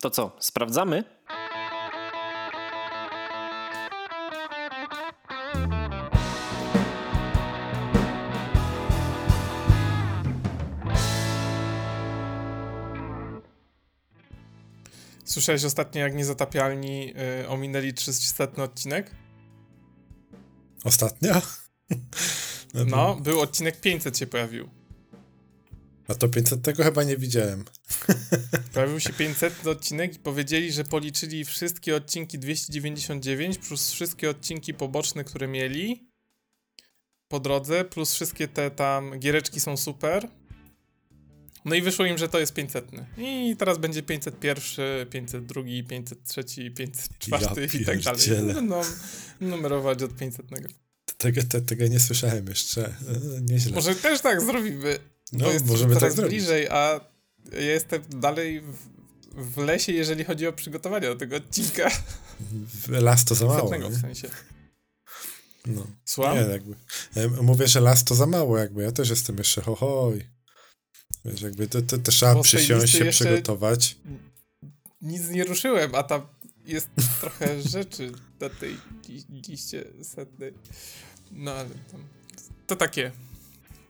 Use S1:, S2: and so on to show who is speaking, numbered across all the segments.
S1: To co, sprawdzamy?
S2: Słyszałeś ostatnio, jak niezatapialni y, ominęli 300 odcinek?
S3: Ostatnio?
S2: No, był odcinek 500 się pojawił.
S3: A to 500 tego chyba nie widziałem.
S2: Pojawił się 500 odcinek i powiedzieli, że policzyli wszystkie odcinki 299 plus wszystkie odcinki poboczne, które mieli po drodze, plus wszystkie te tam giereczki są super. No i wyszło im, że to jest 500. I teraz będzie 501, 502, 503, 504
S3: Ja
S2: i tak dalej.
S3: pierdzielę.
S2: Będą numerować od 500.
S3: Tego, te, tego nie słyszałem jeszcze. E, Nieźle.
S2: Może też tak zrobimy.
S3: No,
S2: jest
S3: możemy tak
S2: coraz
S3: zrobić.
S2: bliżej, a ja jestem dalej w, w lesie, jeżeli chodzi o przygotowania do tego odcinka.
S3: Las to za mało.
S2: W sensie.
S3: No.
S2: Słucham?
S3: Nie, jakby. Ja mówię, że las to za mało, jakby. Ja też jestem jeszcze hohoj. Wiesz, jakby to, to, to trzeba przysiąść, się przygotować.
S2: Nic nie ruszyłem, a tam jest trochę rzeczy na tej li- liście setnej. No ale tam... To takie.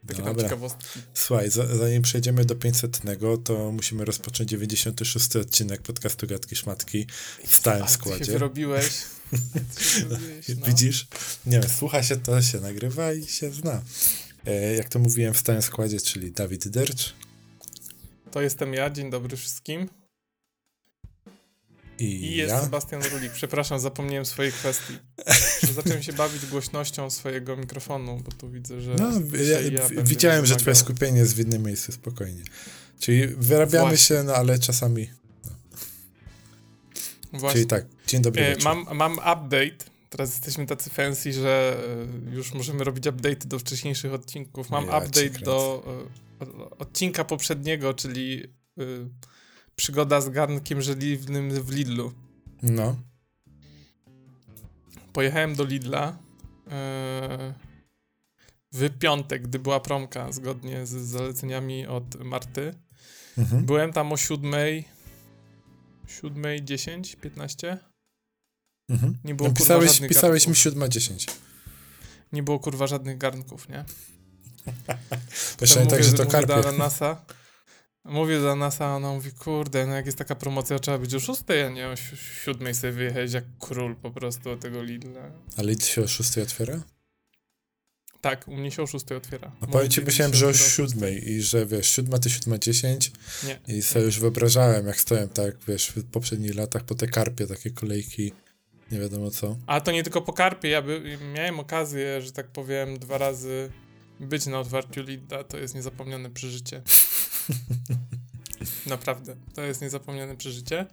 S2: Takie tam
S3: Dobra.
S2: ciekawostki.
S3: Słuchaj, za, zanim przejdziemy do 500, to musimy rozpocząć 96 odcinek podcastu Gatki Szmatki w stałym
S2: Ale ty się
S3: składzie.
S2: wyrobiłeś. Ty się wyrobiłeś, no.
S3: Widzisz? Nie wiem, słucha się to, się nagrywa i się zna. E, jak to mówiłem w stałym składzie, czyli Dawid Dercz
S2: To jestem ja, dzień dobry wszystkim.
S3: I,
S2: I jest
S3: ja.
S2: Sebastian Rulik. Przepraszam, zapomniałem swojej kwestii. Zacząłem się bawić głośnością swojego mikrofonu, bo tu widzę, że.
S3: No, ja,
S2: będę
S3: widziałem, że twoje skupienie jest w innym miejscu, spokojnie. Czyli wyrabiamy
S2: Właśnie.
S3: się, no ale czasami.
S2: Właśnie.
S3: Czyli tak, dzień dobry.
S2: E, mam, mam update. Teraz jesteśmy tacy fancy, że e, już możemy robić update do wcześniejszych odcinków. Mam
S3: Ja
S2: update do e, odcinka poprzedniego, czyli e, przygoda z garnkiem żeliwnym w Lidlu.
S3: No,
S2: Pojechałem do Lidla e, w piątek, gdy była promka, zgodnie z zaleceniami od Marty.
S3: mhm.
S2: Byłem tam o siódmej, siódmej, 10, 15.
S3: Mhm.
S2: Nie było
S3: No,
S2: kurwa
S3: pisałeś pisałeś mi
S2: garnków.
S3: 7.10.
S2: Nie było kurwa żadnych garnków, nie?
S3: Myślałem tak, że to karpie.
S2: Ananasa. Mówię do Anasa, a ona mówi, kurde, no jak jest taka promocja, trzeba być o 6, a nie o si- siódmej sobie wyjechać jak król po prostu od tego Lidla.
S3: A Lidl się o 6 otwiera?
S2: Tak, u mnie się o 6 otwiera.
S3: A
S2: Mój
S3: powiem ci, myślałem, że o 7 i że wiesz, 7 to 7.10
S2: Nie.
S3: i sobie już wyobrażałem, jak stołem tak, wiesz, w poprzednich latach po te karpie, takie kolejki, nie wiadomo co.
S2: A to nie tylko po karpie, ja by, miałem okazję, że tak powiem, dwa razy być na otwarciu Lidla, to jest niezapomniane przeżycie. Naprawdę, to jest niezapomniane przeżycie.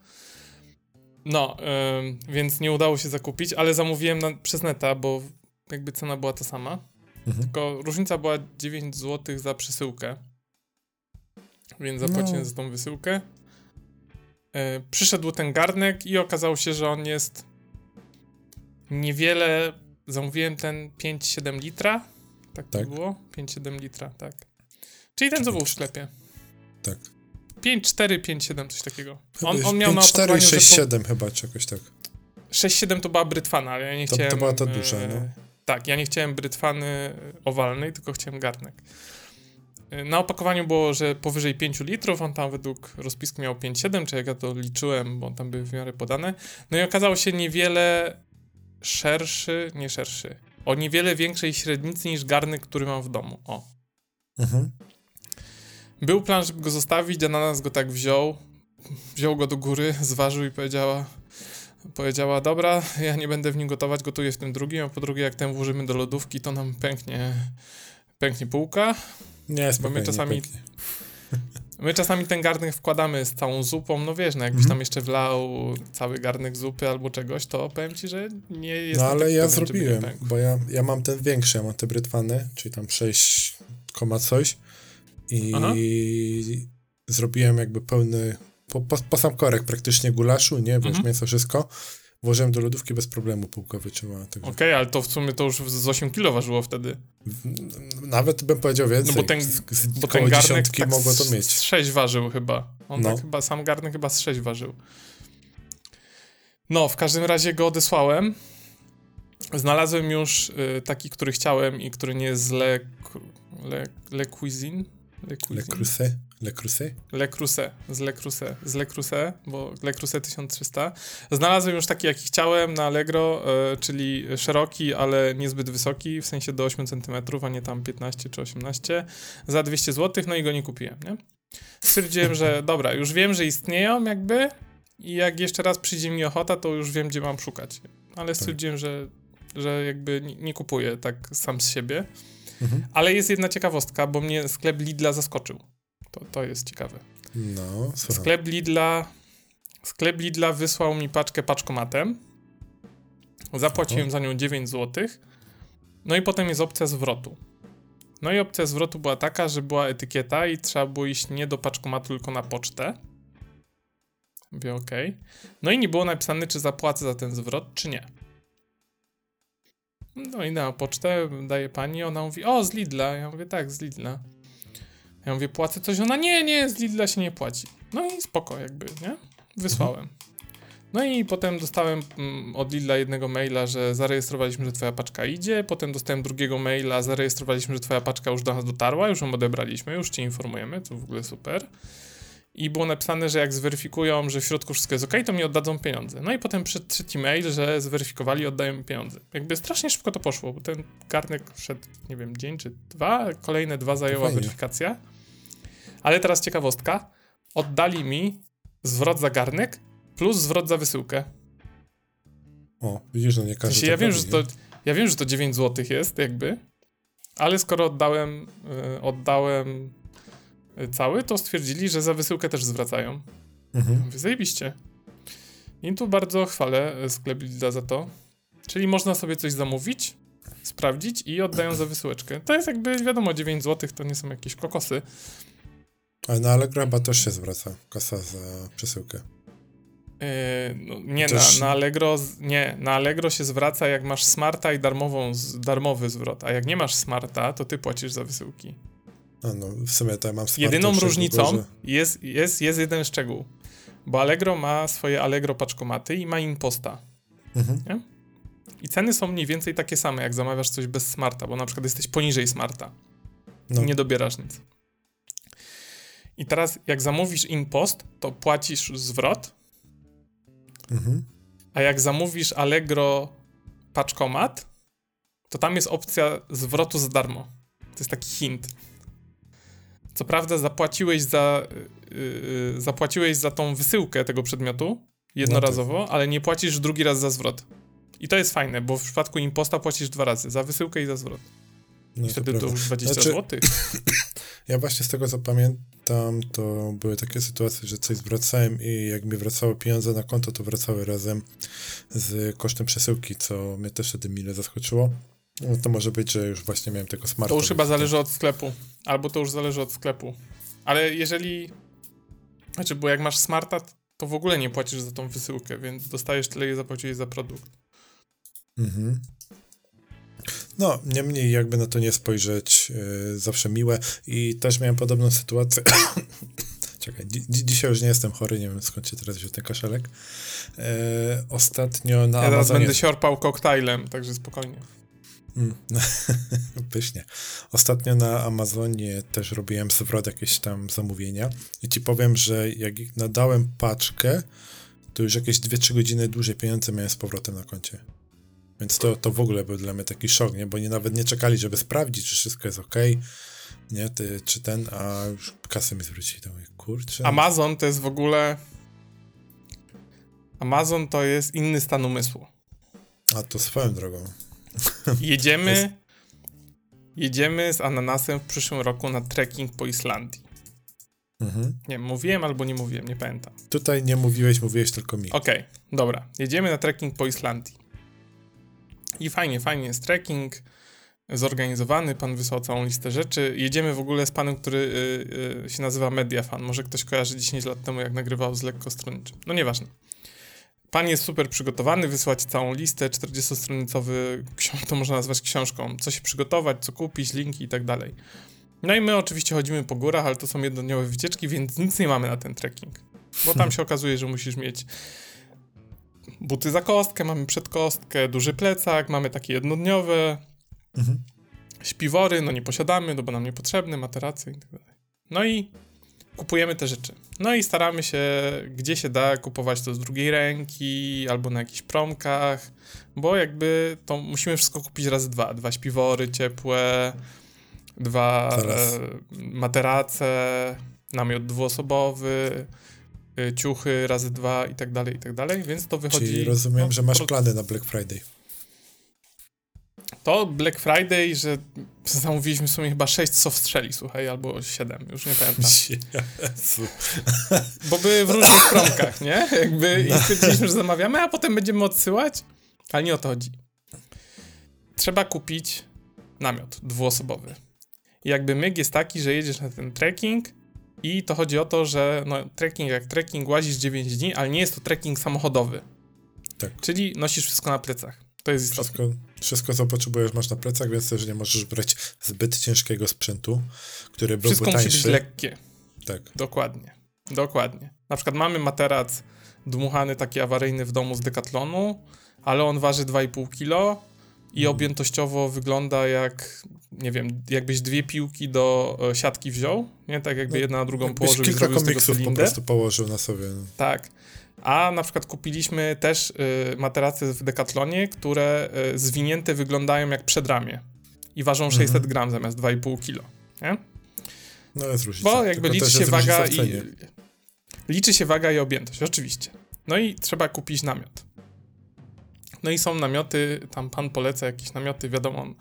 S2: No, ym, więc nie udało się zakupić, ale zamówiłem na, przez neta, bo jakby cena była ta sama.
S3: Mhm.
S2: Tylko różnica była 9 zł za przesyłkę. Więc zapłaciłem
S3: No.
S2: za tą wysyłkę. E, przyszedł ten garnek i okazało się, że on jest niewiele. Zamówiłem ten 5-7 litra. Tak, to
S3: Tak.
S2: było? 5-7 litra, tak. Czyli ten, co był w sklepie.
S3: Tak.
S2: 5-4, 5-7, coś takiego. On, on miał
S3: 5,
S2: na
S3: 4,
S2: opakowaniu,
S3: 6,
S2: że po-
S3: 7 chyba, czy jakoś tak.
S2: 6-7 to była brytwana, ale ja nie
S3: To- to
S2: chciałem...
S3: była ta duża,
S2: e,
S3: no.
S2: Tak, ja nie chciałem brytwany owalnej, tylko chciałem garnek. E, Na opakowaniu było, że powyżej 5 litrów, on tam według rozpisku miał 5,7, czy jak ja to liczyłem, bo tam były w miarę podane. No i okazało się niewiele szerszy, nie szerszy, o niewiele większej średnicy niż garnek, który mam w domu. O.
S3: Mhm.
S2: Był plan, żeby go zostawić, a na nas go tak wziął. Wziął go do góry, zważył i powiedziała, powiedziała, dobra, ja nie będę w nim gotować, gotuję w tym drugim, a po drugie, jak ten włożymy do lodówki, to nam pęknie, pęknie półka.
S3: Nie, spokojnie,
S2: czasami-
S3: pęknie.
S2: My czasami ten garnek wkładamy z całą zupą, no wiesz, no jakbyś
S3: Mhm.
S2: tam jeszcze wlał cały garnek zupy albo czegoś, to powiem ci, że nie jest
S3: No ale ja zrobiłem, bo ja, ja mam ten większy, ja mam te brytwany, czyli tam 6, koma coś i
S2: Aha.
S3: zrobiłem jakby pełny, po, po, po sam korek praktycznie gulaszu, nie, wiesz,
S2: Mhm.
S3: mięso, wszystko Włożyłem do lodówki bez problemu, półka wytrzymała. Także...
S2: Okej, okay, ale to w sumie to już z 8 kilo ważyło wtedy.
S3: Nawet bym powiedział więcej.
S2: No bo ten, z, z
S3: bo ten garnek tak mogło to mieć.
S2: Z 6 ważył chyba. On no. tak chyba, sam garnek chyba z 6 ważył. No, w każdym razie go odesłałem. Znalazłem już y, taki, który chciałem i który nie jest z Le, Le, Le Cuisine.
S3: Le, Cuisine. Le Creuset? Le Creuset?
S2: Le Creuset, z Le Creuset, z Le Creuset, bo Le Creuset 1300. Znalazłem już taki, jaki chciałem na Allegro, y, czyli szeroki, ale niezbyt wysoki, w sensie do 8 cm, a nie tam 15 czy 18, za 200 zł, no i go nie kupiłem, nie? Stwierdziłem, że dobra, już wiem, że istnieją jakby i jak jeszcze raz przyjdzie mi ochota, to już wiem, gdzie mam szukać. Ale tak. stwierdziłem, że, że jakby nie, nie kupuję tak sam z siebie. Mhm. Ale jest jedna ciekawostka, bo mnie sklep Lidla zaskoczył. To, to jest ciekawe.
S3: No,
S2: słucham. Sklep Lidla sklep Lidla wysłał mi paczkę paczkomatem. Zapłaciłem za nią 9 zł. No i potem jest opcja zwrotu. No i opcja zwrotu była taka, że była etykieta i trzeba było iść nie do paczkomatu, tylko na pocztę. Mówię OK. No i nie było napisane, czy zapłacę za ten zwrot, czy nie. No i na pocztę daje pani, ona mówi, o, z Lidla. Ja mówię, tak, z Lidla. Ja mówię, płacę coś, ona, nie, nie, z Lidla się nie płaci. No i spoko jakby, nie? Wysłałem. No i potem dostałem mm, od Lidla jednego maila, że zarejestrowaliśmy, że twoja paczka idzie. Potem dostałem drugiego maila, zarejestrowaliśmy, że twoja paczka już do nas dotarła, już ją odebraliśmy, już cię informujemy, to w ogóle super i było napisane, że jak zweryfikują, że w środku wszystko jest ok, to mi oddadzą pieniądze. No i potem przyszedł trzeci mail, że zweryfikowali, oddają mi pieniądze. Jakby strasznie szybko to poszło, bo ten garnek szedł, nie wiem, dzień czy dwa, kolejne dwa zajęła weryfikacja. Ale teraz ciekawostka, oddali mi zwrot za garnek plus zwrot za wysyłkę.
S3: O, widzisz, no nie każdy
S2: w ja, wiem, że to, ja wiem, że to 9 zł jest jakby, ale skoro oddałem, yy, oddałem cały, to stwierdzili, że za wysyłkę też zwracają. Mhm. Mówię, zajebiście. I tu bardzo chwalę sklep Lidla za to. Czyli można sobie coś zamówić, sprawdzić i oddają za wysyłeczkę. To jest jakby, wiadomo, 9 zł to nie są jakieś kokosy.
S3: Ale na Allegro chyba też się zwraca kasa za przesyłkę.
S2: Yy, no, nie, też... na, na, Allegro, nie, na Allegro się zwraca jak masz smarta i darmową, darmowy zwrot, a jak nie masz smarta, to ty płacisz za wysyłki.
S3: A no, w sumie to ja mam
S2: Jedyną różnicą że... jest, jest, jest jeden szczegół, bo Allegro ma swoje Allegro paczkomaty i ma imposta. Mhm. I ceny są mniej więcej takie same, jak zamawiasz coś bez smarta, bo na przykład jesteś poniżej smarta no. i nie dobierasz nic. I teraz, jak zamówisz impost, to płacisz zwrot, mhm. a jak zamówisz Allegro paczkomat, to tam jest opcja zwrotu za darmo. To jest taki hint. Co prawda zapłaciłeś za, yy, zapłaciłeś za tą wysyłkę tego przedmiotu jednorazowo, no tak. ale nie płacisz drugi raz za zwrot. I to jest fajne, bo w przypadku imposta płacisz dwa razy, za wysyłkę i za zwrot. No I wtedy to, to już 20 znaczy, zł.
S3: Ja właśnie z tego co pamiętam, to były takie sytuacje, że coś zwracałem i jak mi wracały pieniądze na konto, to wracały razem z kosztem przesyłki, co mnie też wtedy mile zaskoczyło. No to może być, że już właśnie miałem tego smarta.
S2: To już chyba zależy od sklepu. Albo to już zależy od sklepu. Ale jeżeli... Znaczy, bo jak masz smarta, to w ogóle nie płacisz za tą wysyłkę, więc dostajesz tyle, ile zapłaciłeś za produkt. Mhm.
S3: No, niemniej jakby na to nie spojrzeć, yy, zawsze miłe. I też miałem podobną sytuację. Czekaj, dzi dzisiaj już nie jestem chory, nie wiem skąd się teraz wziął ten kaszelek. Yy, ostatnio na
S2: Ja teraz Amazonie... będę siorpał koktajlem, także spokojnie. Mm.
S3: Pysznie. Ostatnio na Amazonie też robiłem zwrot jakieś tam zamówienia i ci powiem, że jak nadałem paczkę, to już jakieś 2-3 godziny dłużej pieniądze miałem z powrotem na koncie. Więc to, to w ogóle był dla mnie taki szok, nie? Bo nie, nawet nie czekali, żeby sprawdzić, czy wszystko jest ok, nie? Ty, czy ten, a już kasę mi zwrócili. To mówię, kurczę.
S2: Amazon to jest w ogóle... Amazon to jest inny stan umysłu.
S3: A to swoją drogą.
S2: Jedziemy. Jedziemy z ananasem w przyszłym roku na trekking po Islandii. Mhm. Nie, mówiłem albo nie mówiłem, nie pamiętam.
S3: Tutaj nie mówiłeś, mówiłeś tylko mi.
S2: Okej, okay, dobra. Jedziemy na trekking po Islandii. I fajnie, fajnie jest trekking zorganizowany, pan wysłał całą listę rzeczy. Jedziemy w ogóle z panem, który y, y, się nazywa Mediafan. Może ktoś kojarzy 10 lat temu, jak nagrywał z lekko stronniczym. No nieważne. Pan jest super przygotowany, wysłać całą listę, 40-stronicowy, to można nazwać książką, co się przygotować, co kupić, linki i tak dalej. No i my oczywiście chodzimy po górach, ale to są jednodniowe wycieczki, więc nic nie mamy na ten trekking. Bo tam się okazuje, że musisz mieć buty za kostkę, mamy przedkostkę, duży plecak, mamy takie jednodniowe, mhm. śpiwory, no nie posiadamy, no bo nam niepotrzebne, materacy i tak dalej. No i kupujemy te rzeczy. No i staramy się, gdzie się da, kupować to z drugiej ręki albo na jakichś promkach, bo jakby to musimy wszystko kupić raz dwa. Dwa śpiwory ciepłe, dwa e, materace, namiot dwuosobowy, ciuchy razy dwa i tak dalej, i tak dalej, więc to wychodzi...
S3: Czyli rozumiem, no, że masz plany na Black Friday.
S2: To Black Friday, że zamówiliśmy w sumie chyba 6 strzeli, słuchaj, albo 7, już nie pamiętam. Jezu. Bo były w różnych promkach, nie? Jakby i stwierdziliśmy, że zamawiamy, a potem będziemy odsyłać, ale nie o to chodzi. Trzeba kupić namiot dwuosobowy. I jakby myg jest taki, że jedziesz na ten trekking i to chodzi o to, że no, trekking jak trekking, łazisz 9 dni, ale nie jest to trekking samochodowy. Tak. Czyli nosisz wszystko na plecach. To jest
S3: istotne. Wszystko, wszystko, co potrzebujesz, masz na plecach, więc też nie możesz brać zbyt ciężkiego sprzętu, który byłby
S2: wszystko
S3: tańszy.
S2: Wszystko musi być lekkie. Tak. Dokładnie. Dokładnie. Na przykład mamy materac dmuchany, taki awaryjny w domu z Decathlonu, ale on waży 2,5 kg i hmm. objętościowo wygląda jak, nie wiem, jakbyś dwie piłki do e, siatki wziął, nie? Tak jakby no, jedna na drugą położył
S3: kilka i komiksów po prostu położył na sobie. No.
S2: Tak. A na przykład kupiliśmy też y, materace w Decathlonie, które y, zwinięte wyglądają jak przedramię i ważą mhm. 600 gram zamiast 2,5 kilo, nie?
S3: No jest różnica.
S2: Bo jakby liczy się waga i... Liczy się waga i objętość, oczywiście. No i trzeba kupić namiot. No i są namioty, tam pan poleca jakieś namioty, wiadomo, on,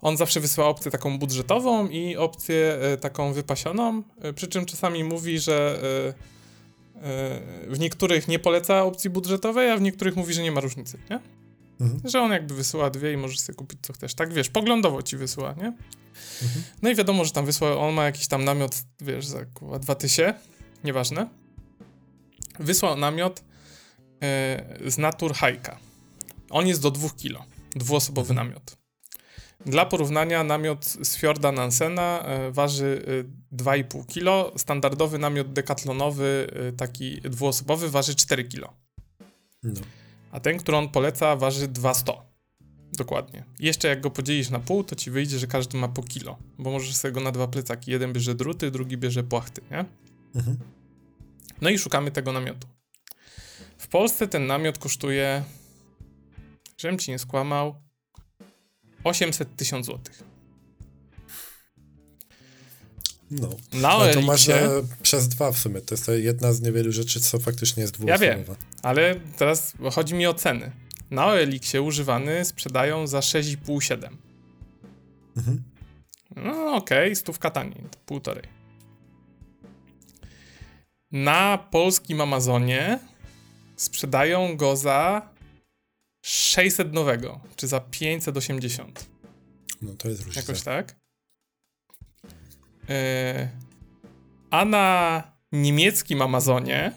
S2: on zawsze wysyła opcję taką budżetową i opcję y, taką wypasioną, y, przy czym czasami mówi, że y, w niektórych nie poleca opcji budżetowej, a w niektórych mówi, że nie ma różnicy, nie? Mhm. Że on jakby wysyła dwie i możesz sobie kupić co chcesz. Tak wiesz, poglądowo ci wysyła, nie? Mhm. No i wiadomo, że tam wysłał, on ma jakiś tam namiot, wiesz, za dwa tysie, nieważne. Wysłał namiot yy, z Natur Hajka. On jest do dwóch kilo, dwuosobowy mhm. namiot. Dla porównania namiot z Fjorda Nansena e, waży 2,5 e, kg, standardowy namiot dekatlonowy, e, taki dwuosobowy, waży 4 kg. No. A ten, który on poleca, waży 200. Dokładnie. Jeszcze jak go podzielisz na pół, to ci wyjdzie, że każdy ma po kilo, bo możesz sobie go na dwa plecaki. Jeden bierze druty, drugi bierze płachty, nie? Mhm. No i szukamy tego namiotu. W Polsce ten namiot kosztuje, żebym ci nie skłamał, 800 tysięcy złotych.
S3: No, na no to masz przez dwa w sumie. To jest jedna z niewielu rzeczy, co faktycznie jest dwuosobowa.
S2: Ja wiem, ale teraz chodzi mi o ceny. Na OLX-ie używany sprzedają za 6,5-7. Mhm. No okej, okay, stówka taniej, półtorej. Na polskim Amazonie sprzedają go za 600 nowego, czy za 580.
S3: No to jest różnica.
S2: Jakoś tak. Yy, a na niemieckim Amazonie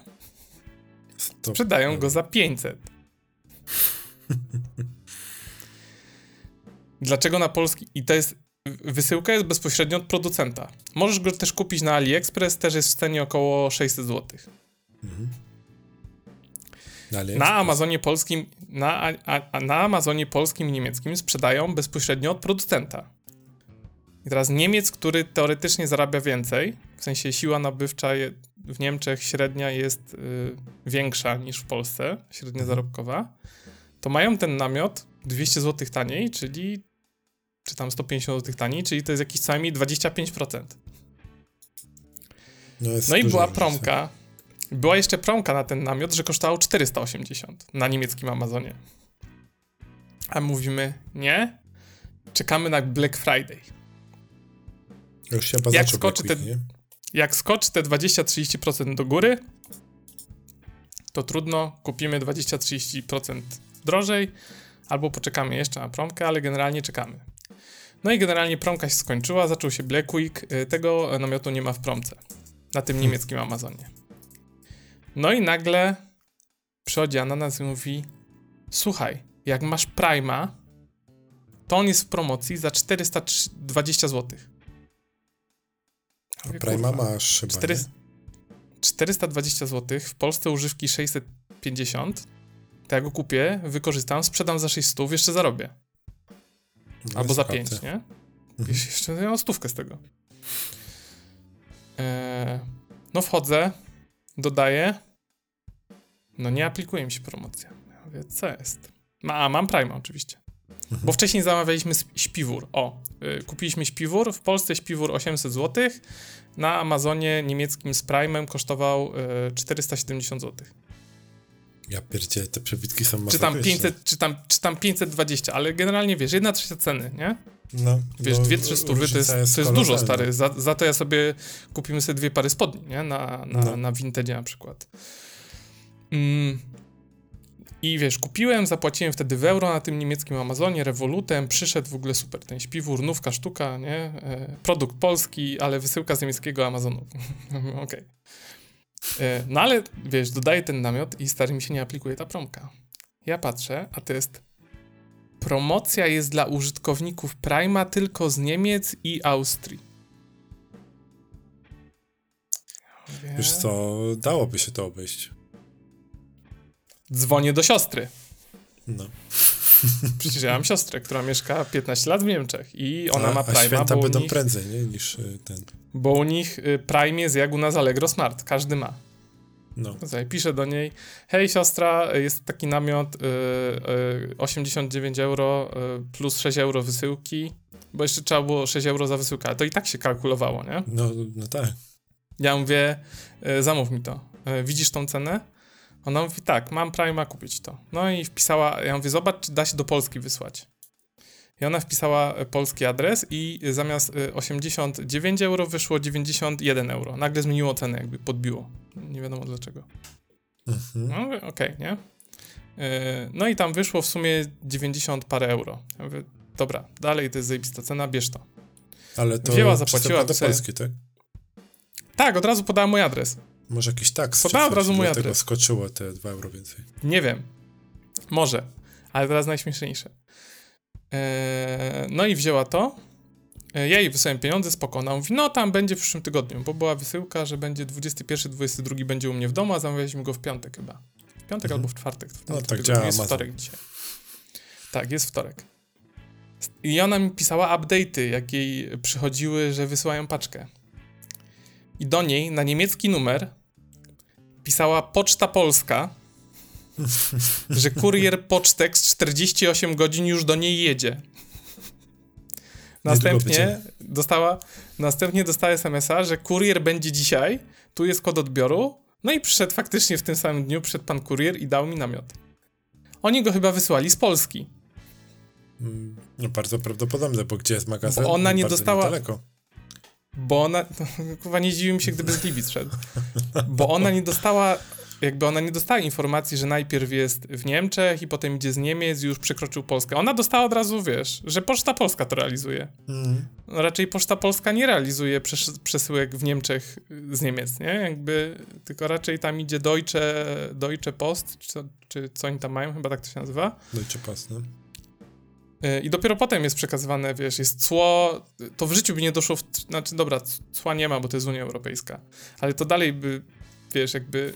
S2: Stop. sprzedają go za 500. Dlaczego na polski? I to jest. Wysyłka jest bezpośrednio od producenta. Możesz go też kupić na AliExpress, też jest w cenie około 600 zł. Mhm. Na, na Amazonie polskim, na, a, na Amazonie polskim i niemieckim sprzedają bezpośrednio od producenta. I teraz Niemiec, który teoretycznie zarabia więcej, w sensie siła nabywcza w Niemczech średnia jest y, większa niż w Polsce, średnia mhm. zarobkowa, to mają ten namiot 200 zł taniej, czyli czy tam 150 zł taniej, czyli to jest jakieś co najmniej 25%. No, no i była promka, była jeszcze promka na ten namiot, że kosztował 480 na niemieckim Amazonie. A mówimy, nie, czekamy na Black Friday.
S3: Już się jak skoczy, te,
S2: jak skoczy te 20-30% do góry, to trudno, kupimy 20-30% drożej, albo poczekamy jeszcze na promkę, ale generalnie czekamy. No i generalnie promka się skończyła, zaczął się Black Week, y, tego namiotu nie ma w promce, na tym hmm. niemieckim Amazonie. No i nagle Przychodzi ananas i mówi: Słuchaj, jak masz Prima, to on jest w promocji za 420 zł.
S3: A Prima masz chyba, 400,
S2: 420 zł, w Polsce używki 650, to ja go kupię, wykorzystam, sprzedam za 600, jeszcze zarobię. No Albo za 5, nie? Mhm. Jeszcze mam stówkę z tego. Eee, no wchodzę, dodaję, no nie aplikuje mi się promocja. Ja mówię, co jest? A, mam Prime oczywiście. Mhm. Bo wcześniej zamawialiśmy śpiwór. O, y, kupiliśmy śpiwór. W Polsce śpiwór 800 zł. Na Amazonie niemieckim z Prime'em kosztował y, 470 zł.
S3: Ja pierdzie, te przebitki są
S2: czy tam 500, czy tam, czy tam 520, ale generalnie wiesz, jedna trzecia ceny, nie?
S3: No,
S2: wiesz, dwie, trzy stówy to jest, to jest dużo, stary. Za, za to ja sobie kupimy sobie dwie pary spodni, nie? Na, na, no. na Vintage na przykład. Mm. I wiesz, kupiłem, zapłaciłem wtedy w euro na tym niemieckim Amazonie, rewolutem, przyszedł w ogóle super ten śpiwór, nówka sztuka, nie? E, produkt polski, ale wysyłka z niemieckiego Amazonu. Okej. Okay. E, no ale wiesz, dodaję ten namiot i stary mi się nie aplikuje ta promka. Ja patrzę, a to jest promocja jest dla użytkowników Prima tylko z Niemiec i Austrii.
S3: Wiesz co, dałoby się to obejść.
S2: Dzwonię do siostry.
S3: No.
S2: Przecież ja mam siostrę, która mieszka 15 lat w Niemczech i ona a, ma Prima. A
S3: święta będą nich, prędzej, nie? Niż y, ten.
S2: Bo u nich y, Prime jest jak u nas Allegro Smart. Każdy ma.
S3: No.
S2: piszę do niej, hej siostra, jest taki namiot, y, y, 89 euro y, plus 6 euro wysyłki, bo jeszcze trzeba było 6 euro za wysyłkę, ale to i tak się kalkulowało, nie?
S3: No, no tak.
S2: Ja mówię, y, zamów mi to. Y, widzisz tą cenę? Ona mówi, tak, mam Prima kupić to. No i wpisała, ja mówię, zobacz, czy da się do Polski wysłać. I ona wpisała e, polski adres i zamiast 89 e, euro wyszło 91 euro. Nagle zmieniło cenę, jakby podbiło. Nie wiadomo dlaczego. Mhm. No, okej, okay, nie? E, no i tam wyszło w sumie 90 parę euro. Ja mówię, dobra, dalej to jest zajebista cena, bierz to.
S3: Ale to Wzięła, zapłaciła. do Polski, tak?
S2: Tak, od razu podała mój adres.
S3: Może jakiś tak
S2: Podała od razu mój adres.
S3: skoczyło te 2 euro więcej.
S2: Nie wiem. Może. Ale teraz najśmieszniejsze. Eee, no i wzięła to. Eee, ja jej wysłałem pieniądze, spoko. Ona mówi, no tam będzie w przyszłym tygodniu, bo była wysyłka, że będzie 21, 22 będzie u mnie w domu, a zamawialiśmy go w piątek chyba. W piątek mhm. albo w czwartek. W
S3: no tak działa
S2: Jest wtorek dzisiaj. Tak, jest wtorek. I ona mi pisała update'y, jak jej przychodziły, że wysyłają paczkę. I do niej na niemiecki numer pisała Poczta Polska, że kurier Pocztek z 48 godzin już do niej jedzie. Następnie dostała, następnie dostała SMS-a, że kurier będzie dzisiaj, tu jest kod odbioru, no i przyszedł faktycznie w tym samym dniu, przyszedł pan kurier i dał mi namiot. Oni go chyba wysłali z Polski.
S3: Mm, no bardzo prawdopodobne, bo gdzie jest magazyn?
S2: Bo ona nie dostała... Niedaleko. Bo ona... Chyba nie dziwił mi się, gdyby z Gliwic szedł. Bo ona nie dostała jakby ona nie dostała informacji, że najpierw jest w Niemczech i potem idzie z Niemiec i już przekroczył Polskę. Ona dostała od razu, wiesz, że Poczta Polska to realizuje. Mm. No, raczej Poczta Polska nie realizuje przes przesyłek w Niemczech z Niemiec, nie? Jakby, tylko raczej tam idzie Deutsche, Deutsche Post, czy, czy co oni tam mają, chyba tak to się nazywa.
S3: Deutsche Post, no.
S2: Y, I dopiero potem jest przekazywane, wiesz, jest cło, to w życiu by nie doszło, w, znaczy dobra, cła nie ma, bo to jest Unia Europejska, ale to dalej by wiesz, jakby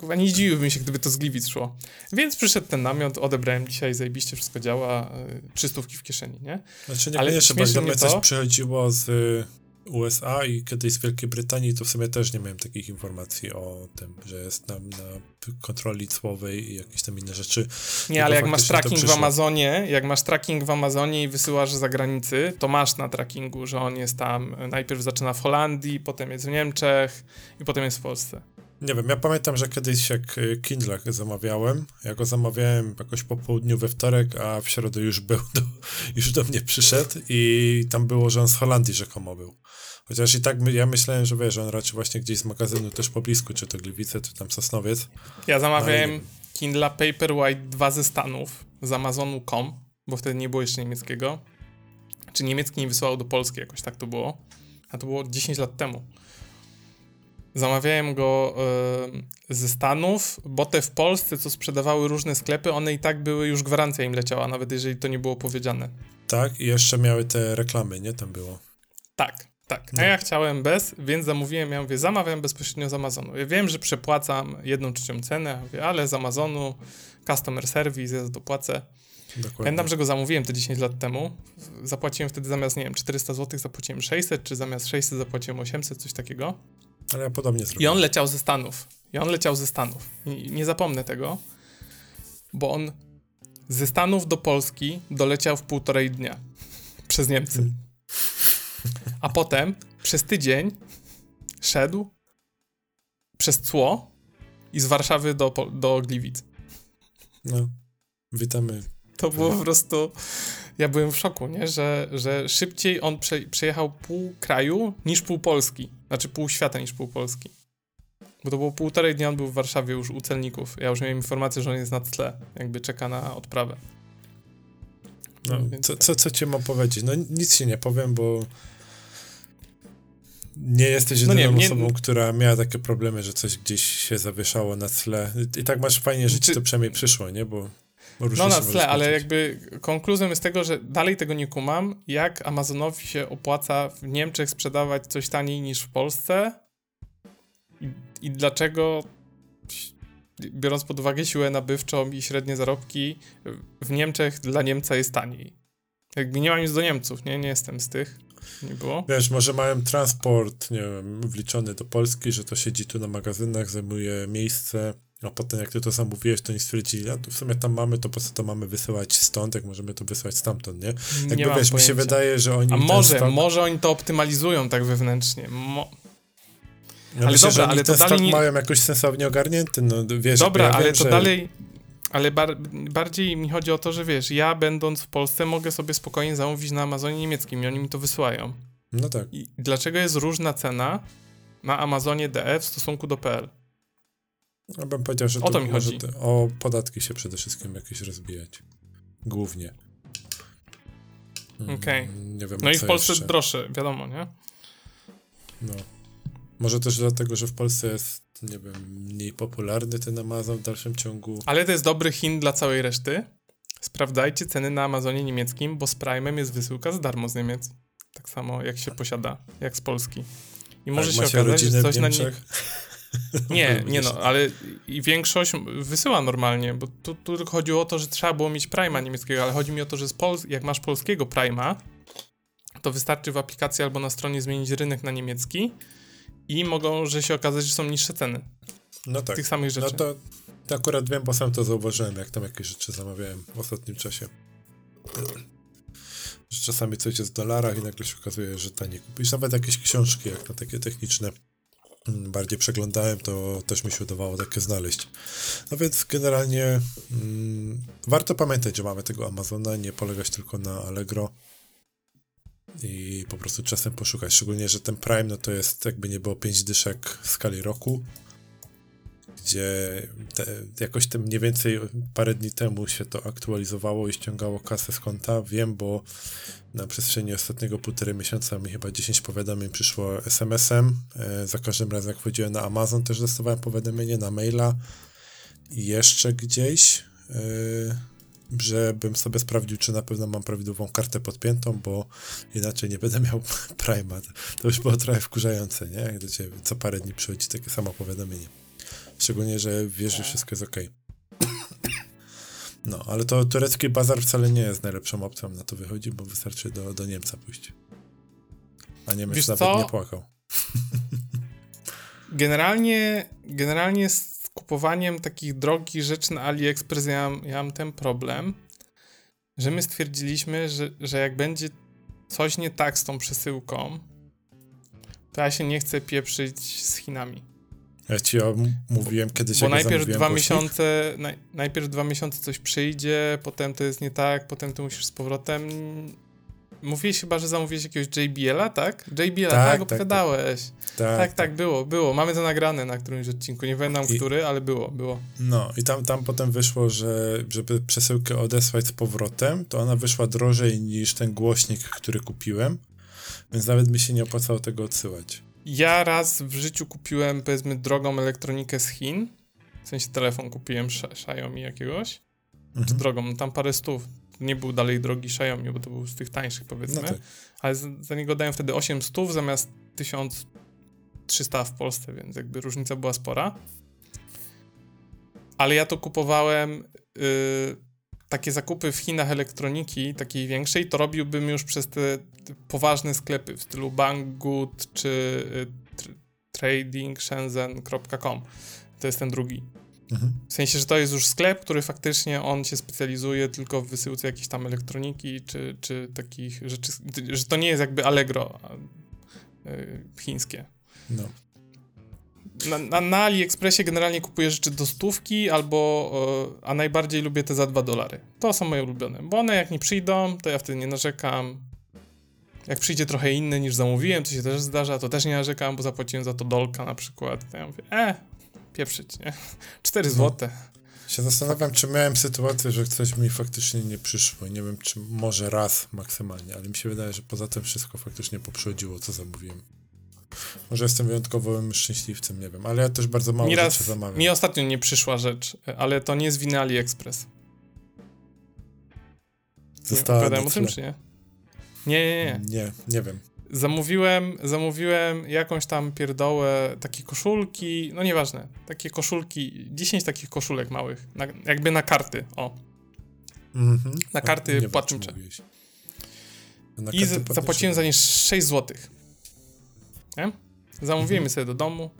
S2: chyba nie zdziwiłbym się, gdyby to z Gliwic szło. Więc przyszedł ten namiot, odebrałem dzisiaj, zajebiście wszystko działa, y, stówki w kieszeni, nie?
S3: Znaczy nie Ale jeszcze, bo do mnie coś przychodziło z y, USA i kiedyś z Wielkiej Brytanii, to w sumie też nie miałem takich informacji o tym, że jest tam na kontroli cłowej i jakieś tam inne rzeczy.
S2: Nie, ale jak masz tracking w Amazonie, jak masz tracking w Amazonie i wysyłasz za granicy, to masz na trackingu, że on jest tam, najpierw zaczyna w Holandii, potem jest w Niemczech i potem jest w Polsce.
S3: Nie wiem, ja pamiętam, że kiedyś jak y, Kindle zamawiałem, ja go zamawiałem jakoś po południu we wtorek, a w środę już był, do, już do mnie przyszedł i tam było, że on z Holandii rzekomo był. Chociaż i tak my, ja myślałem, że wiesz, on raczej właśnie gdzieś z magazynu też poblisku, czy to Gliwice, czy tam Sosnowiec.
S2: Ja zamawiałem no Kindle Paperwhite 2 ze Stanów z Amazonu.com, bo wtedy nie było jeszcze niemieckiego. Czy niemiecki nie wysłał do Polski, jakoś tak to było. A to było 10 lat temu. Zamawiałem go y, ze Stanów, bo te w Polsce, co sprzedawały różne sklepy, one i tak były, już gwarancja im leciała, nawet jeżeli to nie było powiedziane.
S3: Tak, i jeszcze miały te reklamy, nie? Tam było.
S2: Tak, tak. A no. ja chciałem bez, więc zamówiłem, ja mówię, zamawiam bezpośrednio z Amazonu. Ja wiem, że przepłacam jedną trzecią cenę, mówię, ale z Amazonu, customer service, ja dopłacę. Dokładnie. Pamiętam, że go zamówiłem te 10 lat temu. Zapłaciłem wtedy zamiast, nie wiem, 400 zł, zapłaciłem 600, czy zamiast 600 zapłaciłem 800, coś takiego.
S3: Ale ja podobnie zrobiłem.
S2: I on leciał ze Stanów. I on leciał ze Stanów. I nie zapomnę tego, bo on ze Stanów do Polski doleciał w półtorej dnia przez Niemcy. Hmm. A potem przez tydzień szedł przez cło i z Warszawy do, do Gliwic.
S3: No, witamy.
S2: To było po prostu. Ja byłem w szoku, nie? Że, że szybciej on prze, przejechał pół kraju niż pół Polski. Znaczy pół świata niż pół Polski. Bo to było półtorej dnia, on był w Warszawie już u celników. Ja już miałem informację, że on jest na tle, jakby czeka na odprawę.
S3: No, no co, co, co ci mam powiedzieć? No nic ci nie powiem, bo nie jesteś jedyną no nie, osobą, nie... która miała takie problemy, że coś gdzieś się zawieszało na tle. I tak masz fajnie, że ci znaczy- to przynajmniej przyszło, nie? Bo
S2: no na tle, ale jakby konkluzją jest tego, że dalej tego nie kumam, jak Amazonowi się opłaca w Niemczech sprzedawać coś taniej niż w Polsce i, i dlaczego biorąc pod uwagę siłę nabywczą i średnie zarobki, w Niemczech dla Niemca jest taniej. Jakby nie mam nic do Niemców, nie? Nie jestem z tych. Nie było?
S3: Wiesz, może mają transport, nie wiem, wliczony do Polski, że to siedzi tu na magazynach, zajmuje miejsce, a potem jak ty to zamówiłeś, to oni stwierdzili, a w sumie tam mamy, to po co to mamy wysyłać stąd, jak możemy to wysyłać stamtąd, nie? Jakby nie wiesz, mi się wydaje, że oni...
S2: A może, stok... może oni to optymalizują tak wewnętrznie. Mo
S3: ja ale myślę, dobra, ale to dalej nie... mają jakoś sensownie ogarnięty, no wiesz...
S2: Dobra, ja ale wiem, to że... dalej... Ale bar bardziej mi chodzi o to, że wiesz, ja będąc w Polsce mogę sobie spokojnie zamówić na Amazonie niemieckim i oni mi to wysyłają.
S3: No tak.
S2: I dlaczego jest różna cena na Amazonie DE w stosunku do PL?
S3: Ja bym powiedział, że
S2: o to mi chodzi.
S3: o podatki się przede wszystkim jakieś rozbijać. Głównie.
S2: Mm, Okej. Okay. No i w Polsce jeszcze. droższe, wiadomo, nie?
S3: No. Może też dlatego, że w Polsce jest, nie wiem, mniej popularny ten Amazon w dalszym ciągu.
S2: Ale to jest dobry Chin dla całej reszty. Sprawdzajcie ceny na Amazonie niemieckim, bo z Prime'em jest wysyłka z darmo z Niemiec. Tak samo jak się posiada, jak z Polski. I może się okazać, że coś na nie... Nie, nie no, ale i większość wysyła normalnie, bo tu, tu tylko chodziło o to, że trzeba było mieć Prime'a niemieckiego, ale chodzi mi o to, że z Pol jak masz polskiego Prime'a, to wystarczy w aplikacji albo na stronie zmienić rynek na niemiecki i mogą, że się okazać, że są niższe ceny. No tak. Tych samych rzeczy.
S3: No to, to akurat wiem, bo sam to zauważyłem, jak tam jakieś rzeczy zamawiałem w ostatnim czasie. Że czasami coś jest w dolarach i nagle się okazuje, że taniej kupisz. Nawet jakieś książki, jak na takie techniczne bardziej przeglądałem, to też mi się udawało takie znaleźć. No więc generalnie mm, warto pamiętać, że mamy tego Amazona, nie polegać tylko na Allegro i po prostu czasem poszukać. Szczególnie, że ten Prime no to jest jakby nie było 5 dyszek w skali roku, gdzie te, jakoś tym mniej więcej parę dni temu się to aktualizowało i ściągało kasę z konta. Wiem, bo na przestrzeni ostatniego półtorej miesiąca mi chyba 10 powiadomień przyszło SMS-em. E, za każdym razem jak wchodziłem na Amazon też dostawałem powiadomienie na maila i jeszcze gdzieś. E, żebym sobie sprawdził, czy na pewno mam prawidłową kartę podpiętą, bo inaczej nie będę miał Prima. To już było trochę wkurzające, nie? Jak do ciebie co parę dni przychodzi takie samo powiadomienie. Szczególnie, że wiesz, że wszystko jest ok. No, ale to turecki bazar wcale nie jest najlepszą opcją na to wychodzi, bo wystarczy do, do Niemca pójść. A Niemiec Wiesz nawet co? nie płakał.
S2: Generalnie, generalnie kupowaniem takich drogich rzeczy na AliExpress ja, ja mam ten problem, że my stwierdziliśmy, że, że jak będzie coś nie tak z tą przesyłką, to ja się nie chcę pieprzyć z Chinami.
S3: Ja ci mówiłem kiedyś,
S2: Bo najpierw dwa miesiące, naj, najpierw dwa miesiące coś przyjdzie, potem to jest nie tak, potem to musisz z powrotem. Mówiłeś chyba, że zamówiłeś jakiegoś JBL-a, tak? JBL-a, tak, tak, tak opowiadałeś. Tak tak, tak, tak, było, było. Mamy to nagrane na którymś odcinku. Nie pamiętam I, który, ale było, było.
S3: No i tam, tam potem wyszło, że żeby przesyłkę odesłać z powrotem, to ona wyszła drożej niż ten głośnik, który kupiłem, więc nawet mi się nie opłacało tego odsyłać.
S2: Ja raz w życiu kupiłem, powiedzmy, drogą elektronikę z Chin. W sensie telefon kupiłem Xiaomi jakiegoś. Mhm. Czy drogą, no tam parę stów. Nie był dalej drogi Xiaomi, bo to był z tych tańszych, powiedzmy. No tak. Ale za niego dałem wtedy 8 stów zamiast 1300 w Polsce, więc jakby różnica była spora. Ale ja to kupowałem. Yy, takie zakupy w Chinach elektroniki, takiej większej, to robiłbym już przez te, te poważne sklepy w stylu Banggood czy y, shenzhen.com. To jest ten drugi. Mhm. W sensie, że to jest już sklep, który faktycznie on się specjalizuje tylko w wysyłce jakiejś tam elektroniki czy, czy takich rzeczy, że to nie jest jakby Allegro y, chińskie. No na, na, na, AliExpressie generalnie kupuję rzeczy do stówki albo, a najbardziej lubię te za 2 dolary. To są moje ulubione, bo one jak nie przyjdą, to ja wtedy nie narzekam. Jak przyjdzie trochę inny niż zamówiłem, co się też zdarza, to też nie narzekam, bo zapłaciłem za to dolka na przykład. To ja mówię, e, pieprzyć, nie? 4 no. złote.
S3: Się zastanawiam, czy miałem sytuację, że coś mi faktycznie nie przyszło. Nie wiem, czy może raz maksymalnie, ale mi się wydaje, że poza tym wszystko faktycznie poprzechodziło, co zamówiłem. Może jestem wyjątkowym szczęśliwcem, nie wiem, ale ja też bardzo mało mi raz, rzeczy zamawiam.
S2: Mi ostatnio nie przyszła rzecz, ale to nie z winy AliExpress. Została o tym, czy nie? Nie, nie, nie.
S3: Nie, nie wiem.
S2: Zamówiłem, zamówiłem jakąś tam pierdołę, takie koszulki, no nieważne, takie koszulki, 10 takich koszulek małych, na, jakby na karty, o. Mm -hmm. Na karty płatnicze. I zapłaciłem za nie 6 złotych. Nie? Zamówiłem sobie do domu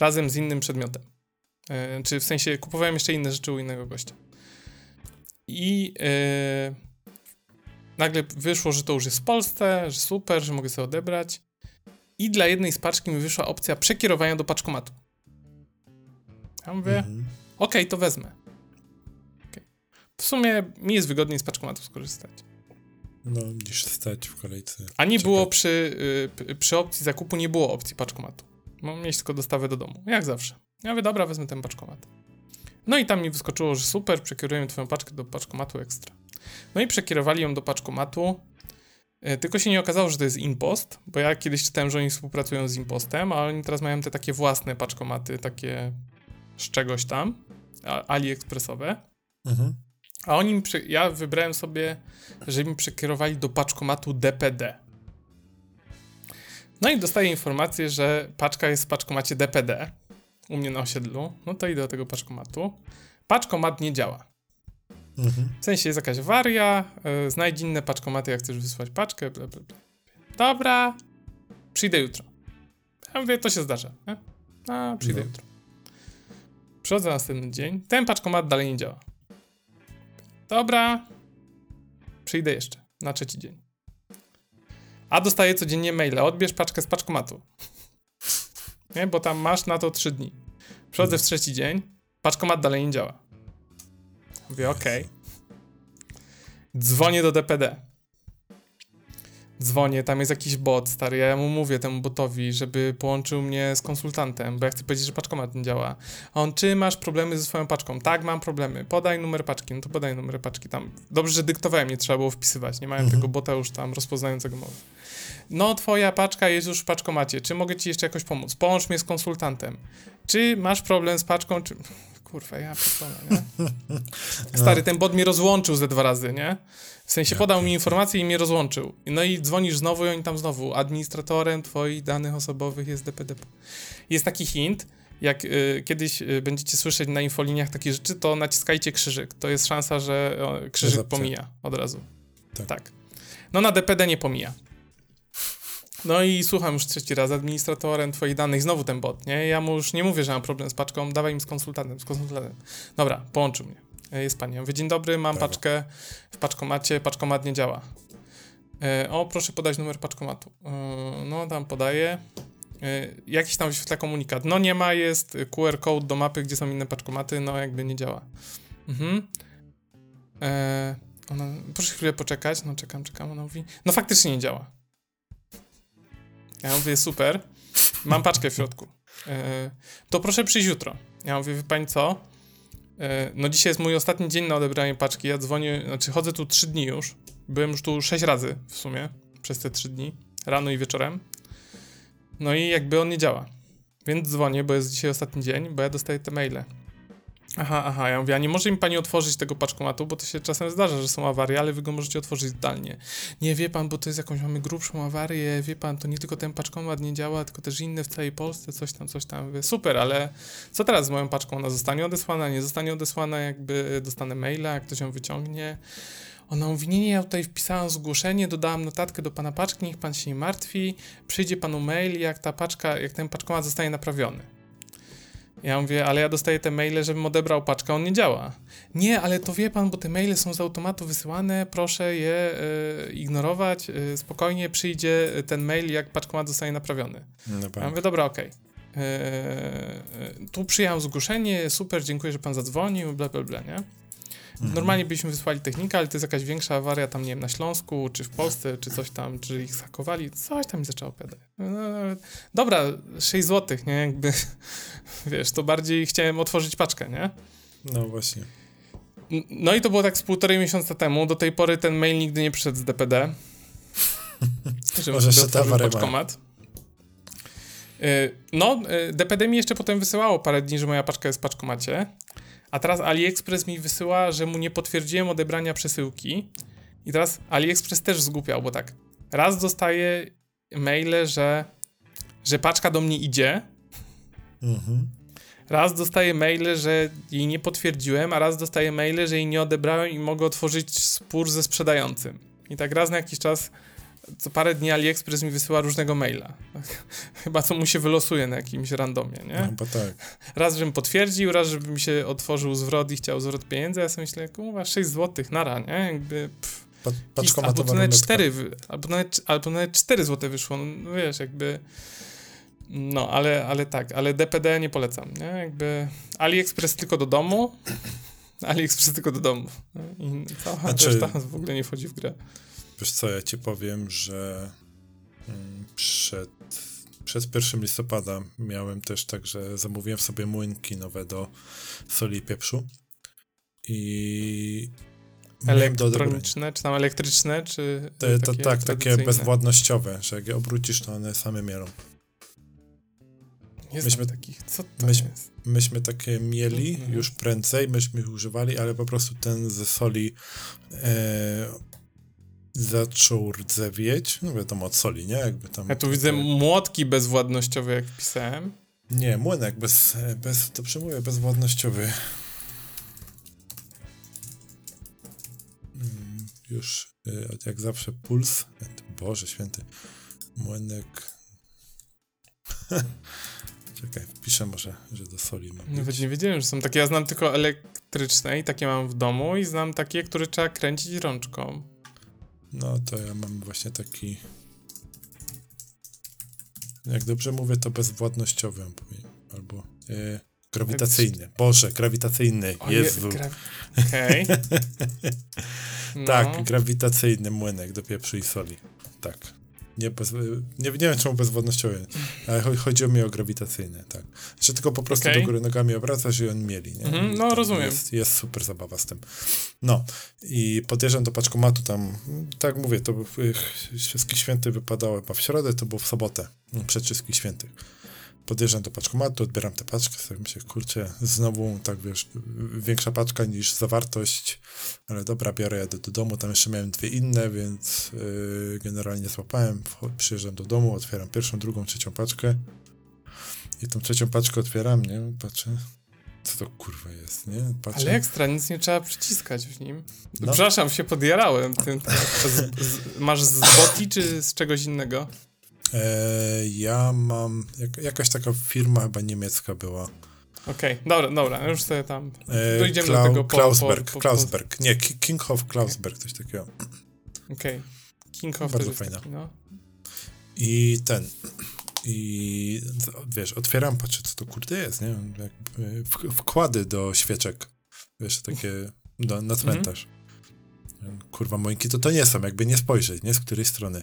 S2: razem z innym przedmiotem. E, czy w sensie kupowałem jeszcze inne rzeczy u innego gościa. I e, nagle wyszło, że to już jest w Polsce, że super, że mogę sobie odebrać. I dla jednej z paczki mi wyszła opcja przekierowania do paczkomatu. Ja mówię, mhm. okej, okay, to wezmę. Okay. W sumie mi jest wygodniej z paczkomatu skorzystać.
S3: No, niż stać w kolejce.
S2: A nie było przy, y, przy opcji zakupu, nie było opcji paczkomatu. Mam mieć tylko dostawę do domu, jak zawsze. Ja mówię, dobra, wezmę ten paczkomat. No i tam mi wyskoczyło, że super, przekierujemy twoją paczkę do paczkomatu ekstra. No i przekierowali ją do paczkomatu, y, tylko się nie okazało, że to jest Impost, bo ja kiedyś czytałem, że oni współpracują z Impostem, a oni teraz mają te takie własne paczkomaty, takie z czegoś tam, AliExpressowe. Mhm. A oni, ja wybrałem sobie, żeby mi przekierowali do paczkomatu DPD. No i dostaję informację, że paczka jest w paczkomacie DPD u mnie na osiedlu. No to idę do tego paczkomatu. Paczkomat nie działa. Mhm. W sensie jest jakaś waria, yy, znajdź inne paczkomaty, jak chcesz wysłać paczkę, bla, bla, bla. Dobra, przyjdę jutro. Ja mówię, to się zdarza. Nie? A, przyjdę no. jutro. Przychodzę następny dzień, ten paczkomat dalej nie działa. Dobra, przyjdę jeszcze na trzeci dzień. A dostaję codziennie maile, odbierz paczkę z paczkomatu. Nie, bo tam masz na to trzy dni. Przychodzę w trzeci dzień, paczkomat dalej nie działa. Mówię, okej. Okay. Dzwonię do DPD dzwonię, tam jest jakiś bot, stary, ja mu mówię temu botowi, żeby połączył mnie z konsultantem, bo ja chcę powiedzieć, że paczkomat nie działa. A on, czy masz problemy ze swoją paczką? Tak, mam problemy. Podaj numer paczki. No to podaj numer paczki tam. Dobrze, że dyktowałem, nie trzeba było wpisywać. Nie mają mhm. tego bota już tam rozpoznającego mowy. No, twoja paczka jest już w paczkomacie. Czy mogę ci jeszcze jakoś pomóc? Połącz mnie z konsultantem. Czy masz problem z paczką? Czy... Kurwa, ja pierdolę, nie? Stary, ten bot mnie rozłączył ze dwa razy, nie? W sensie podał mi informację i mnie rozłączył. No i dzwonisz znowu i oni tam znowu. Administratorem twoich danych osobowych jest DPD. Jest taki hint, jak y, kiedyś y, będziecie słyszeć na infoliniach takie rzeczy, to naciskajcie krzyżyk. To jest szansa, że o, krzyżyk pomija od razu. Tak. tak. No na DPD nie pomija. No i słucham już trzeci raz administratorem twoich danych, znowu ten bot, nie? Ja mu już nie mówię, że mam problem z paczką, dawaj mi z konsultantem, z konsultantem. Dobra, połączył mnie. E, jest pani. mówię, dzień dobry, mam paczkę w paczkomacie, paczkomat nie działa. E, o, proszę podać numer paczkomatu. E, no, tam podaję. Jakiś tam wyświetla komunikat. No nie ma, jest QR code do mapy, gdzie są inne paczkomaty, no jakby nie działa. Mhm. ona, proszę chwilę poczekać. No czekam, czekam. Ona mówi, no faktycznie nie działa. Ja mówię, super, mam paczkę w środku. to proszę przyjść jutro. Ja mówię, wie pani co? E, no dzisiaj jest mój ostatni dzień na odebranie paczki. Ja dzwonię, znaczy chodzę tu 3 dni już. Byłem już tu 6 razy w sumie przez te 3 dni, rano i wieczorem. No i jakby on nie działa. Więc dzwonię, bo jest dzisiaj ostatni dzień, bo ja dostaję te maile. Aha, aha, ja mówię, a nie może mi pani otworzyć tego paczkomatu, bo to się czasem zdarza, że są awarie, ale wy go możecie otworzyć zdalnie. Nie, wie pan, bo to jest jakąś, mamy grubszą awarię, wie pan, to nie tylko ten paczkomat nie działa, tylko też inne w całej Polsce, coś tam, coś tam. Mówię, super, ale co teraz z moją paczką? Ona zostanie odesłana, nie zostanie odesłana, jakby dostanę maila, jak ktoś ją wyciągnie. Ona mówi, nie, nie, ja tutaj wpisałam zgłoszenie, dodałam notatkę do pana paczki, niech pan się nie martwi, przyjdzie panu mail, jak ta paczka, jak ten paczkomat zostanie naprawiony. Ja mówię, ale ja dostaję te maile, żebym odebrał paczkę, on nie działa. Nie, ale to wie pan, bo te maile są z automatu wysyłane, proszę je y, ignorować, y, spokojnie przyjdzie ten mail, jak paczkomat zostanie naprawiony.
S3: No,
S2: Ja mówię, dobra, okej. Okay. tu przyjąłem zgłoszenie, super, dziękuję, że pan zadzwonił, bla, bla, bla, nie?
S3: Mhm.
S2: Normalnie byśmy wysłali technika, ale to jest jakaś większa awaria tam, nie wiem, na Śląsku, czy w Polsce, czy coś tam, czy ich zhakowali, coś tam mi zaczęło opowiadać. No, dobra, 6 zł, nie, jakby, wiesz, to bardziej chciałem otworzyć paczkę, nie?
S3: No właśnie.
S2: No i to było tak z półtorej miesiąca temu, do tej pory ten mail nigdy nie przyszedł z DPD.
S3: Może się
S2: paczkomat. Y, No, y, DPD mi jeszcze potem wysyłało parę dni, że moja paczka jest w paczkomacie. A teraz AliExpress mi wysyła, że mu nie potwierdziłem odebrania przesyłki. I teraz AliExpress też zgłupiał, bo tak. Raz dostaję maile, że, że paczka do mnie idzie.
S3: Mhm.
S2: Raz dostaję maile, że jej nie potwierdziłem, a raz dostaję maile, że jej nie odebrałem i mogę otworzyć spór ze sprzedającym. I tak raz na jakiś czas, co parę dni AliExpress mi wysyła różnego maila. Chyba co mu się wylosuje na jakimś randomie, nie?
S3: No bo tak.
S2: Raz, żebym potwierdził, raz, żeby mi się otworzył zwrot i chciał zwrot pieniędzy, ja sobie myślę, kurwa, 6 zł, nara, nie? Jakby, pff,
S3: Pa,
S2: albo to nawet
S3: ruletka.
S2: 4, wy- albo nawet, albo nawet 4 zł wyszło, no wiesz, jakby... No, ale, ale tak, ale DPD nie polecam, nie? Jakby AliExpress tylko do domu, AliExpress tylko do domu. nie? I cała
S3: Znaczy-
S2: reszta w ogóle nie wchodzi w grę.
S3: Wiesz co, ja ci powiem, że mm, przed, przed 1 listopada miałem też tak, że zamówiłem sobie młynki nowe do soli i pieprzu i.
S2: Elektroniczne, czy tam elektryczne, czy
S3: Te, to
S2: takie
S3: tak, takie bezwładnościowe, że jak je obrócisz, to one same mielą.
S2: Nie
S3: myśmy-
S2: takich, co to
S3: myśmy-
S2: jest?
S3: Myśmy takie mieli
S2: Mhm.
S3: już prędzej, myśmy ich używali, ale po prostu ten ze soli e, zaczął rdzewieć. No wiadomo, od soli, nie? Jakby tam...
S2: Ja tu widzę młotki bezwładnościowe, jak wpisałem.
S3: Nie, młynek bez, bez, to przemówię, bezwładnościowy. Mm, Już y, jak zawsze puls. Boże święty. Młynek. Czekaj, wpiszę może, że do soli ma
S2: Nawet
S3: być.
S2: nie wiedziałem, że są takie. Ja znam tylko elektryczne i takie mam w domu i znam takie, które trzeba kręcić rączką.
S3: No to ja mam właśnie taki. Jak dobrze mówię, to bezwładnościowy. Albo e, grawitacyjny. Boże, grawitacyjny.
S2: O, je-
S3: Jezu.
S2: gra- Okej. No.
S3: Tak, grawitacyjny młynek do pieprzu i soli. Tak. Nie, bez, nie, nie wiem czemu bezwodnościowy, ale cho- chodziło mi o grawitacyjny, tak. Że tylko po prostu
S2: Okej.
S3: do góry nogami obracasz i on mieli, nie?
S2: Mhm,
S3: I
S2: no, rozumiem.
S3: Jest, jest super zabawa z tym. No i podjeżdżam do paczkomatu tam, tak mówię, to wszystkich świętych wypadało chyba w środę, to było w sobotę, mm, przed wszystkich świętych. Podjeżdżam do paczkomatu, odbieram tę paczkę, sobie myślę, kurczę, znowu tak wiesz, większa paczka niż zawartość, ale dobra, biorę, jadę do domu, tam jeszcze miałem dwie inne, więc yy, generalnie złapałem, przyjeżdżam do domu, otwieram pierwszą, drugą, trzecią paczkę i tą trzecią paczkę otwieram, nie, patrzę, co to kurwa jest, nie, patrzę.
S2: Ale ekstra, nic nie trzeba przyciskać w nim.
S3: No.
S2: Przepraszam, się podjarałem tym. masz z boti czy z czegoś innego?
S3: E, ja mam, jak, jakaś taka firma chyba niemiecka była.
S2: Okej, dobra, dobra, już sobie tam.
S3: E,
S2: Dojdziemy
S3: Klau-
S2: do tego po...
S3: Klausberg,
S2: po, po,
S3: Klausberg, nie, Ki- Kinghoff Klausberg, coś takiego.
S2: Okej. King of
S3: Bardzo fajna.
S2: taki, no.
S3: I ten. I wiesz, otwieram, patrzę, co to kurde jest, nie? Jakby wkłady do świeczek. Wiesz, takie do, na cmentarz. Kurwa, moinki to to nie są, jakby nie spojrzeć, nie? Z której strony.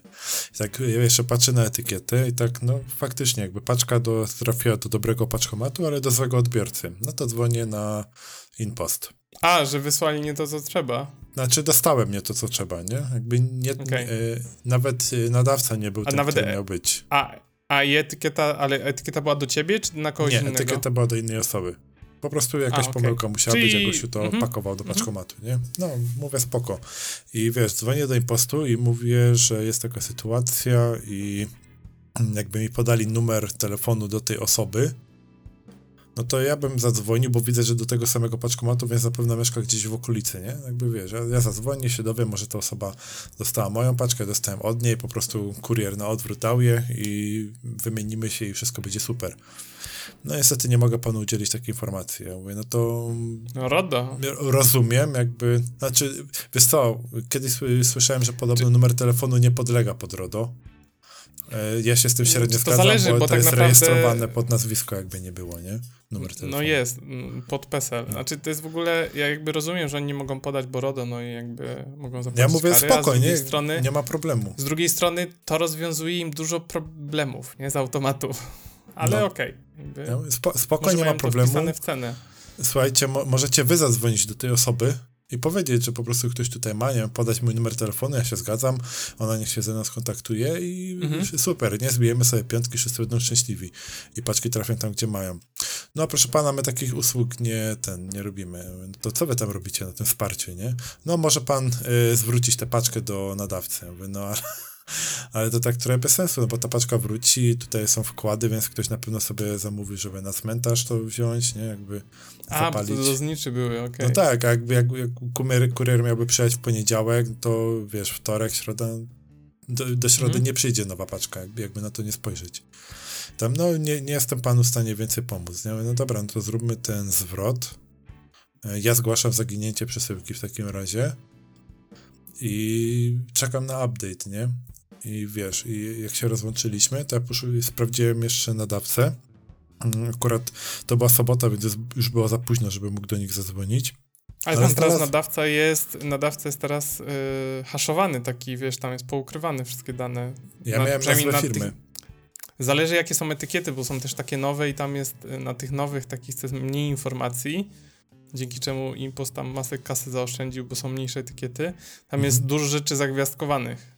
S3: I tak ja jeszcze patrzę na etykietę i tak, no faktycznie, jakby paczka do, trafiła do dobrego paczkomatu, ale do złego odbiorcy. No to dzwonię na InPost.
S2: A, że wysłali nie to, co trzeba.
S3: Znaczy, dostałem nie to, co trzeba, nie? Jakby nie,
S2: Okej.
S3: e, nawet e, nadawca nie był
S2: A
S3: ten,
S2: nawet
S3: który
S2: e-
S3: miał być.
S2: A, A i etykieta, ale etykieta była do ciebie, czy na kogoś
S3: Nie,
S2: innego?
S3: etykieta była do innej osoby. Po prostu jakaś
S2: A, okej.
S3: pomyłka musiała
S2: Czyli-
S3: być, jak gościu to
S2: mhm.
S3: pakował do paczkomatu, nie? No, mówię spoko. I wiesz, dzwonię do impostu i mówię, że jest taka sytuacja i jakby mi podali numer telefonu do tej osoby, no to ja bym zadzwonił, bo widzę, że do tego samego paczkomatu, więc zapewne mieszka gdzieś w okolicy, nie? Jakby wiesz, ja, ja zadzwonię, się dowiem, może ta osoba dostała moją paczkę, dostałem od niej, po prostu kurier na odwrót dał je i wymienimy się i wszystko będzie super. No niestety nie mogę panu udzielić takiej informacji. Ja mówię, no to
S2: No RODO.
S3: rozumiem, jakby, znaczy, wiesz co, kiedyś sły- słyszałem, że podobno numer telefonu nie podlega pod RODO. E, Ja się z tym średnio
S2: To
S3: zgadzam,
S2: zależy,
S3: bo,
S2: bo
S3: to
S2: tak
S3: jest
S2: naprawdę-
S3: rejestrowane pod nazwisko, jakby nie było, nie? Numer telefonu.
S2: No jest, mm, pod PESEL. Znaczy to jest w ogóle, ja jakby rozumiem, że oni nie mogą podać, bo RODO, no i jakby mogą zapłacić
S3: Ja mówię
S2: z
S3: spokojnie,
S2: drugiej strony,
S3: nie ma problemu.
S2: z drugiej strony to rozwiązuje im dużo problemów, nie, z automatu. Ale
S3: No.
S2: okej.
S3: Ja mówię, Spo, spokojnie, nie ma problemu.
S2: w cenę.
S3: Słuchajcie, mo możecie wy zadzwonić do tej osoby i powiedzieć, że po prostu ktoś tutaj ma, nie wiem, podać mój numer telefonu, ja się zgadzam, ona niech się ze mną skontaktuje i
S2: Mhm.
S3: super, nie? Zbijemy sobie piątki, wszyscy będą szczęśliwi i paczki trafią tam, gdzie mają. No proszę pana, my takich usług nie, ten, nie robimy. To co wy tam robicie na tym wsparciu, nie? No może pan y, zwrócić tę paczkę do nadawcy. Ja mówię, no ale... Ale to tak trochę bez sensu, no bo ta paczka wróci, tutaj są wkłady, więc ktoś na pewno sobie zamówi, żeby na cmentarz to wziąć, nie? Jakby
S2: A, to
S3: zapalić.
S2: do zniczy były, okej.
S3: No tak, a jakby jak, jak kurier, kurier miałby przyjechać w poniedziałek, to wiesz, wtorek, środa, do, do środy
S2: Mhm.
S3: nie przyjdzie nowa paczka, jakby, jakby na to nie spojrzeć. Tam, no nie, nie jestem panu w stanie więcej pomóc. Nie? No dobra, no to zróbmy ten zwrot. E, Ja zgłaszam zaginięcie przesyłki w takim razie i czekam na update, nie? I wiesz, i jak się rozłączyliśmy, to ja poszły, sprawdziłem jeszcze nadawcę. Mm, Akurat to była sobota, więc już było za późno, żeby mógł do nich zadzwonić.
S2: Ale
S3: Ale
S2: tam teraz nadawca jest, nadawca jest teraz y, haszowany taki, wiesz, tam jest poukrywane wszystkie dane.
S3: Ja
S2: Na-
S3: miałem nazwę
S2: na tych-
S3: firmy.
S2: Zależy jakie są etykiety, bo są też takie nowe i tam jest y, na tych nowych takich jest mniej informacji, dzięki czemu Impost tam masę kasy zaoszczędził, bo są mniejsze etykiety. Tam
S3: Mhm.
S2: jest dużo rzeczy zagwiazdkowanych.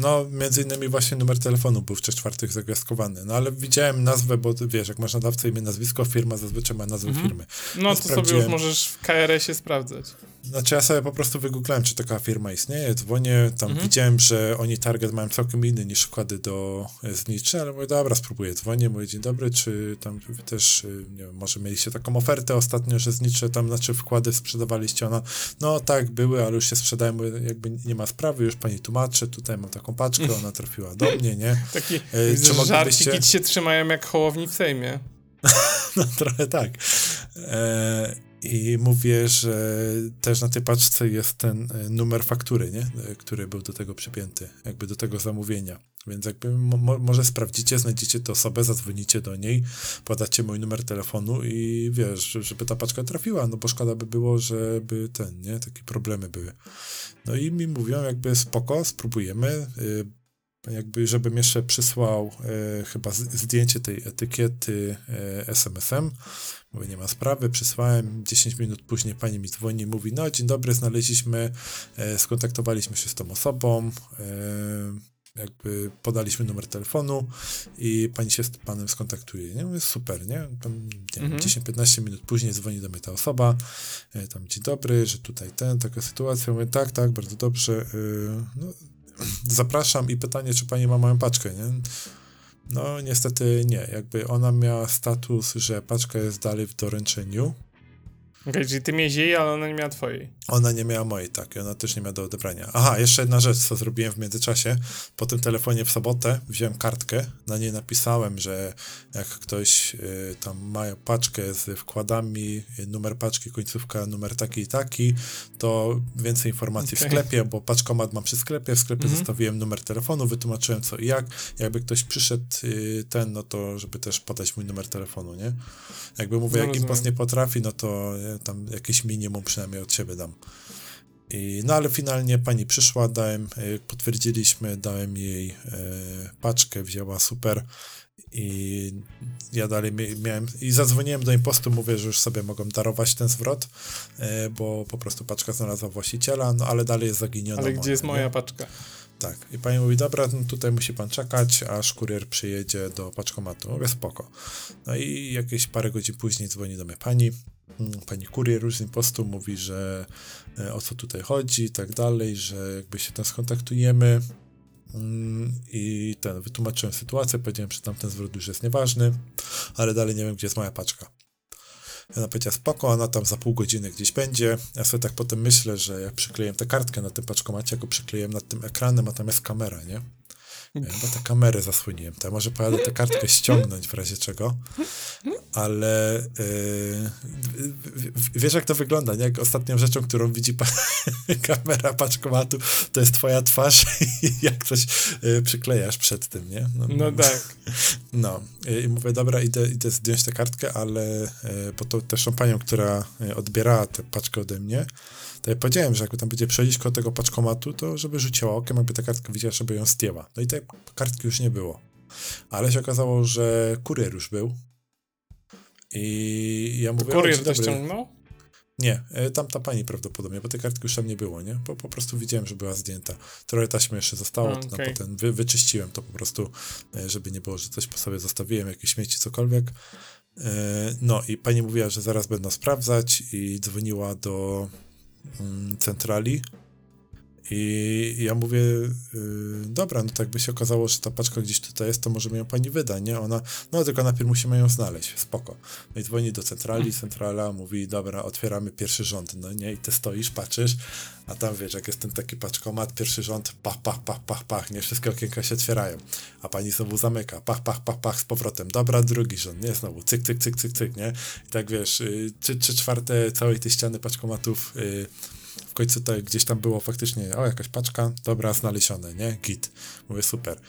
S3: No, między innymi właśnie numer telefonu był w trzech czwartych zagwiazdkowany. No ale widziałem nazwę, bo wiesz, jak masz nadawcę imię, nazwisko, firma zazwyczaj ma nazwę
S2: Mhm.
S3: firmy.
S2: No to sobie już możesz w KRS-ie sprawdzać.
S3: Znaczy ja sobie po prostu wygooglałem, czy taka firma istnieje, dzwonię, tam
S2: Mhm.
S3: widziałem, że oni target mają całkiem inny niż wkłady do e, zniczy, ale mówię, dobra, spróbuję, dzwonię, mówię, dzień dobry, czy tam wy też, y, nie wiem, może mieliście taką ofertę ostatnio, że znicze tam, znaczy wkłady sprzedawaliście, ona, no tak, były, ale już się sprzedają, mówię, jakby nie ma sprawy, już pani tłumaczy, tutaj mam taką paczkę, ona trafiła do mnie, nie?
S2: Taki
S3: E, czy moglibyście-
S2: żarciki ci się trzymają jak hołowni w Sejmie.
S3: No trochę tak. E, I mówię, że też na tej paczce jest ten e, numer faktury, nie? E, który był do tego przypięty, jakby do tego zamówienia. Więc jakby mo, mo- może sprawdzicie, znajdziecie tę osobę, zadzwonicie do niej, podacie mój numer telefonu i wiesz, że- żeby ta paczka trafiła, no bo szkoda by było, żeby ten, nie? Takie problemy były. No i mi mówią jakby spoko, spróbujemy, y, jakby żebym jeszcze przysłał e, chyba zdjęcie tej etykiety e, SMS-em. Mówię, nie ma sprawy, przysłałem. 10 minut później pani mi dzwoni i mówi, no dzień dobry, znaleźliśmy, e, skontaktowaliśmy się z tą osobą, e, jakby podaliśmy numer telefonu i pani się z panem skontaktuje. Nie? Mówię, super, nie? Tam, nie
S2: Mhm.
S3: 10-15 minut później dzwoni do mnie ta osoba, e, tam dzień dobry, że tutaj ten, taka sytuacja. Mówię, tak, tak, bardzo dobrze. e, no, zapraszam i pytanie, czy pani ma moją paczkę, nie? No, niestety nie. Jakby ona miała status, że paczka jest dalej w doręczeniu.
S2: Okej, czyli ty miałeś jej, ale ona nie miała twojej.
S3: Ona nie miała mojej, tak, i ona też nie miała do odebrania. Aha, jeszcze jedna rzecz, co zrobiłem w międzyczasie. Po tym telefonie w sobotę wziąłem kartkę, na niej napisałem, że jak ktoś y, tam ma paczkę z wkładami, y, numer paczki, końcówka, numer taki i taki, to więcej informacji w
S2: Okej.
S3: sklepie, bo paczkomat mam przy sklepie, w sklepie
S2: Mhm.
S3: zostawiłem numer telefonu, wytłumaczyłem co i jak. Jakby ktoś przyszedł y, ten, no to żeby też podać mój numer telefonu, nie? Jakby mówię,
S2: No,
S3: jak
S2: rozumiem.
S3: nie potrafi, no to tam jakieś minimum przynajmniej od siebie dam. I, no ale finalnie pani przyszła, dałem, e, potwierdziliśmy, dałem jej e, paczkę, wzięła super i ja dalej mia- miałem, i zadzwoniłem do impostu, mówię, że już sobie mogą darować ten zwrot, e, bo po prostu paczka znalazła właściciela, no ale dalej jest zaginiona
S2: Ale gdzie
S3: moja,
S2: jest
S3: nie?
S2: moja paczka?
S3: Tak. I pani mówi, dobra, no tutaj musi pan czekać, aż kurier przyjedzie do paczkomatu. Mówię, spoko. No i jakieś parę godzin później dzwoni do mnie pani, pani kurier już z impostu mówi, że e, o co tutaj chodzi i tak dalej, że jakby się tam skontaktujemy mm, i ten, wytłumaczyłem sytuację, powiedziałem, że tamten zwrot już jest nieważny, ale dalej nie wiem, gdzie jest moja paczka. Ona powiedziała, spoko, ona tam za pół godziny gdzieś będzie. Ja sobie tak potem myślę, że jak przykleję tę kartkę na tym paczkomacie, jak go przykleję nad tym ekranem, a tam jest kamera, nie? Chyba te kamery zasłoniłem. To ja może pojadę tę kartkę ściągnąć w razie czego. Ale yy, wiesz, jak to wygląda, nie? Jak ostatnią rzeczą, którą widzi pa kamera paczkomatu, to jest twoja twarz i jak coś yy, przyklejasz przed tym, nie?
S2: No, no tak.
S3: No. I mówię, dobra, idę, idę zdjąć tę kartkę, ale yy, po to też panią, która odbierała tę paczkę ode mnie, powiedziałem, że jakby tam będzie przejść koło tego paczkomatu, to żeby rzuciła okiem, jakby ta kartka widziała, żeby ją zdjęła. No i tej kartki już nie było. Ale się okazało, że kurier już był. I ja mówię...
S2: Kurier to ściągnął?
S3: Nie, e, tam ta pani prawdopodobnie, bo tej kartki już tam nie było, nie? Bo po prostu widziałem, że była zdjęta. Trochę taśmy jeszcze zostało, okay. potem wy, wyczyściłem to po prostu, e, żeby nie było, że coś po sobie zostawiłem, jakieś śmieci, cokolwiek. E, no i pani mówiła, że zaraz będą sprawdzać i dzwoniła do centrali. I ja mówię, yy, dobra, no tak by się okazało, że ta paczka gdzieś tutaj jest, to może mi ją pani wyda, nie? Ona, no tylko najpierw musimy ją znaleźć, spoko. No i dzwoni do centrali, mhm. centrala mówi, dobra, otwieramy pierwszy rząd, no nie? I ty stoisz, patrzysz, a tam wiesz, jak jest ten taki paczkomat, pierwszy rząd, pach, pach, pach, pach, pach, nie? Wszystkie okienka się otwierają, a pani znowu zamyka, pach, pach, pach, pach, z powrotem, dobra, drugi rząd, nie? Znowu, cyk, cyk, cyk, cyk, cyk, nie? I tak wiesz, yy, trzy, trzy czwarte całej tej ściany paczkomatów yy, w końcu to gdzieś tam było faktycznie, o jakaś paczka, dobra, znalezione, nie? Git. Mówię, super.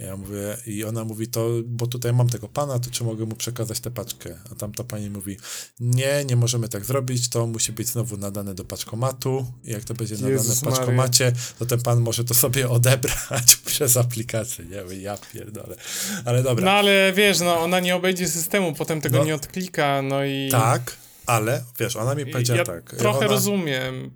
S3: Ja mówię, i ona mówi, to, bo tutaj mam tego pana, to czy mogę mu przekazać tę paczkę? A tamta pani mówi, nie, nie możemy tak zrobić, to musi być znowu nadane do paczkomatu i jak to będzie Jezus nadane w paczkomacie, to ten pan może to sobie odebrać przez aplikację, nie wiem, ja pierdolę, ale dobra.
S2: No ale wiesz, no ona nie obejdzie systemu, potem tego no, nie odklika, no i...
S3: Tak, ale wiesz, ona mi powiedziała
S2: ja
S3: tak.
S2: trochę ona... rozumiem.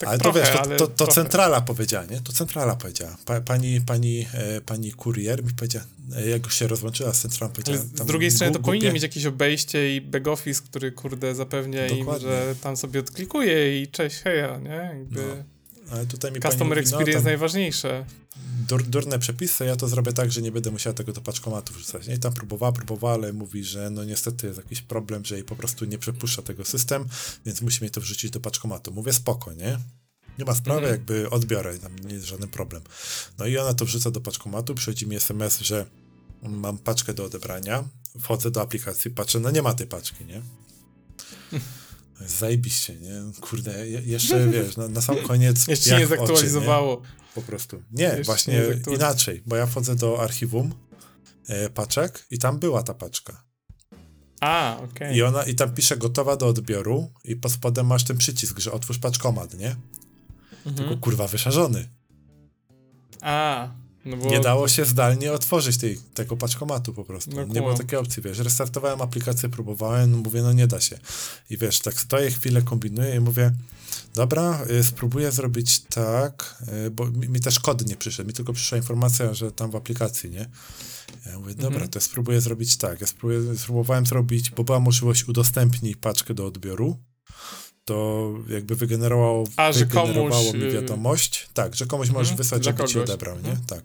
S3: Tak ale trochę, to wiesz, to, to, to centrala powiedziała, nie? To centrala powiedziała. Pa, pani, pani, e, pani kurier mi powiedziała, e, jak już się rozłączyła z centralą, powiedziała...
S2: Z drugiej strony to powinien mieć jakieś obejście i back office, który, kurde, zapewnia Dokładnie. im, że tam sobie odklikuje i cześć, heja, nie? Jakby... No. Ale tutaj mi Customer pani experience no, najważniejsze.
S3: Dur, durne przepisy, ja to zrobię tak, że nie będę musiał tego do paczkomatu wrzucać. I tam próbowała, próbowała, ale mówi, że no niestety jest jakiś problem, że jej po prostu nie przepuszcza tego system, więc musi mnie to wrzucić do paczkomatu. Mówię spoko, nie? Nie ma sprawy, mm. jakby odbiorę, tam nie jest żaden problem. No i ona to wrzuca do paczkomatu, przychodzi mi SMS, że mam paczkę do odebrania, wchodzę do aplikacji, patrzę, no nie ma tej paczki, nie? Zajebiście, nie? Kurde, jeszcze wiesz, na, na sam koniec.
S2: Jeszcze nie zaktualizowało.
S3: Oczy, nie? Po prostu. Nie, Jeszcze właśnie nie inaczej, bo ja wchodzę do archiwum e, paczek i tam była ta paczka.
S2: A, okej. Okay.
S3: I ona, i tam pisze gotowa do odbioru i pod spodem masz ten przycisk, że otwórz paczkomat, nie? Mhm. Tylko kurwa wyszarzony.
S2: A, no bo...
S3: Nie dało się zdalnie otworzyć tej, tego paczkomatu po prostu. No, nie było takiej opcji, wiesz. Restartowałem aplikację, próbowałem, mówię, no nie da się. I wiesz, tak stoję chwilę, kombinuję i mówię, dobra, y, spróbuję zrobić tak, y, bo mi, mi, też kod nie przyszedł, mi tylko przyszła informacja, że tam w aplikacji, nie? Ja mówię, dobra, mhm. to spróbuję zrobić tak. Ja spróbuję, spróbowałem zrobić, bo była możliwość udostępnij paczkę do odbioru, to jakby wygenerowało, A, że komuś, mi y, wiadomość. Tak, że komuś możesz mhm, wysłać, żeby ci odebrał, nie? Mhm. Tak.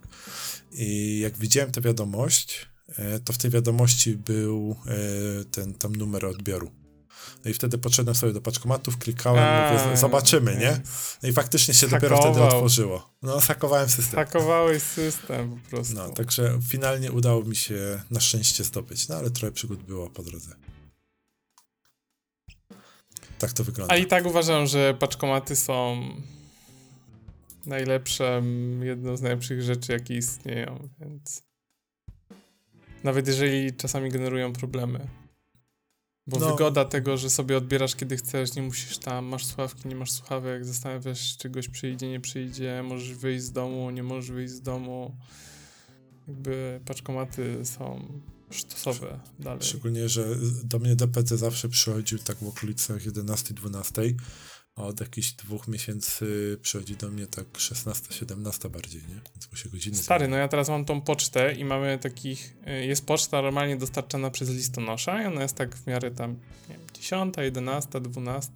S3: I jak widziałem tę wiadomość, e, to w tej wiadomości był e, ten tam numer odbioru. No i wtedy podszedłem sobie do paczkomatów, klikałem, A, mówię, zobaczymy, nie? No i faktycznie się Hakował. dopiero wtedy otworzyło. No, hakowałem system.
S2: Hakowałeś system po prostu.
S3: No, także finalnie udało mi się na szczęście zdobyć, no ale trochę przygód było po drodze. Tak to wygląda.
S2: A i tak uważam, że paczkomaty są najlepsze, jedną z najlepszych rzeczy, jakie istnieją, więc nawet jeżeli czasami generują problemy. Bo no. wygoda tego, że sobie odbierasz kiedy chcesz, nie musisz tam, masz słuchawki, nie masz słuchawek, zastanawiasz, czy goś przyjdzie, nie przyjdzie, możesz wyjść z domu, nie możesz wyjść z domu. Jakby paczkomaty są sztosowe dalej.
S3: Szczególnie, że do mnie DPD zawsze przychodził tak w okolicach 11-12, a od jakichś dwóch miesięcy przychodzi do mnie tak 16-17 bardziej, nie? Więc mu się godziny
S2: Stary, no ja teraz mam tą pocztę i mamy takich, y, jest poczta normalnie dostarczana przez listonosza i ona jest tak w miarę tam, nie wiem, 10, 11, 12,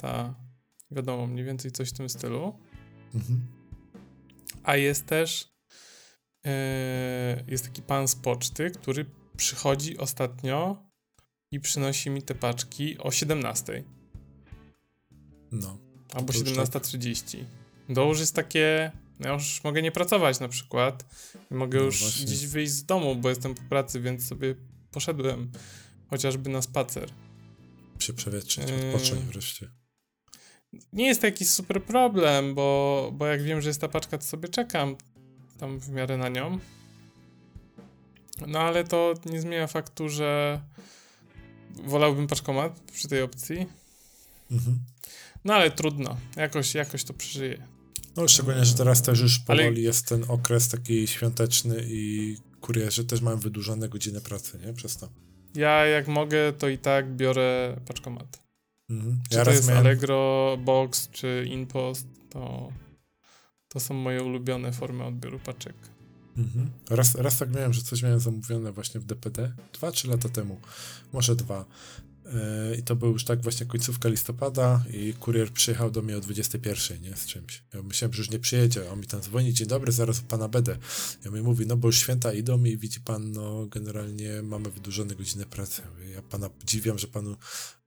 S2: wiadomo, mniej więcej coś w tym stylu.
S3: Mhm.
S2: A jest też, yy, jest taki pan z poczty, który przychodzi ostatnio i przynosi mi te paczki o 17.
S3: No.
S2: Albo
S3: To już
S2: 17.30. To już jest takie. Ja już mogę nie pracować na przykład. Mogę
S3: No
S2: już
S3: właśnie.
S2: gdzieś wyjść z domu, bo jestem po pracy, więc sobie poszedłem chociażby na spacer.
S3: Się przewietrzyć,
S2: Yy.
S3: odpocząć wreszcie.
S2: Nie jest to jakiś super problem, bo, bo jak wiem, że jest ta paczka, to sobie czekam tam w miarę na nią. No ale to nie zmienia faktu, że wolałbym paczkomat przy tej opcji.
S3: Mhm.
S2: No ale trudno, jakoś, jakoś to przeżyję.
S3: No szczególnie, że teraz też już
S2: Ale-
S3: powoli jest ten okres taki świąteczny i kurierzy też mają wydłużone godziny pracy, nie? Przez to.
S2: Ja jak mogę, to i tak biorę paczkomat.
S3: Mhm.
S2: Czy
S3: Ja
S2: to jest
S3: miałem...
S2: Allegro, Box czy InPost, to, to są moje ulubione formy odbioru paczek.
S3: Mhm. Raz, raz tak miałem, że coś miałem zamówione właśnie w DPD, dwa, trzy lata temu, może dwa. Yy, I to był już tak właśnie końcówka listopada i kurier przyjechał do mnie o 21, nie, z czymś. Ja myślałem, że już nie przyjedzie, on mi tam dzwoni, dzień dobry, zaraz u pana będę. Ja mi mówi, no bo już święta idą i widzi pan, no generalnie mamy wydłużone godziny pracy. Ja pana dziwiam, że panu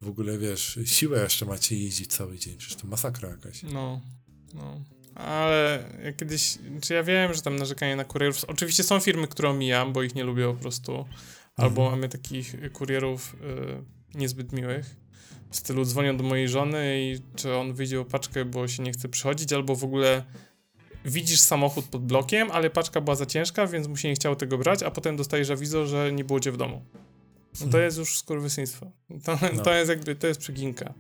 S3: w ogóle, wiesz, siłę jeszcze macie jeździć cały dzień, przecież to masakra jakaś.
S2: No, no. Ale ja kiedyś, czy ja wiem, że tam narzekanie na kurierów, oczywiście są firmy, które omijam, bo ich nie lubię po prostu, albo
S3: Mhm.
S2: mamy takich kurierów y, niezbyt miłych, w stylu dzwonią do mojej żony i czy on wyjdzie o paczkę, bo się nie chce przychodzić, albo w ogóle widzisz samochód pod blokiem, ale paczka była za ciężka, więc mu się nie chciało tego brać, a potem dostajesz awizo, że nie było cię w domu. No to
S3: Mhm.
S2: jest już skurwysyństwo. To,
S3: No.
S2: to jest jakby, to jest przeginka.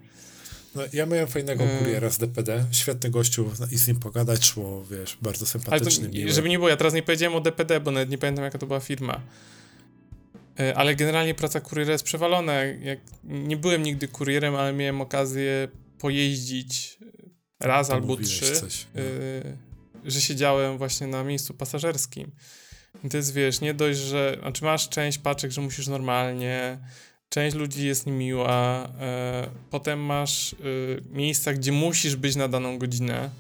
S3: No, ja miałem fajnego
S2: Yy.
S3: kuriera z DPD, świetny gościu i z nim pogadać szło, wiesz, bardzo
S2: Ale to,
S3: sympatyczny, miły.
S2: żeby nie było, ja teraz nie powiedziałem o DPD, bo nawet nie pamiętam jaka to była firma. E, Ale generalnie praca kuriera jest przewalona. Jak, nie byłem nigdy kurierem, ale miałem okazję pojeździć e, raz
S3: To
S2: albo trzy,
S3: Coś, no.
S2: e, że siedziałem właśnie na miejscu pasażerskim. I to jest, wiesz, nie dość, że, znaczy masz część paczek, że musisz normalnie, część ludzi jest niemiła, e, potem masz e, miejsca, gdzie musisz być na daną godzinę,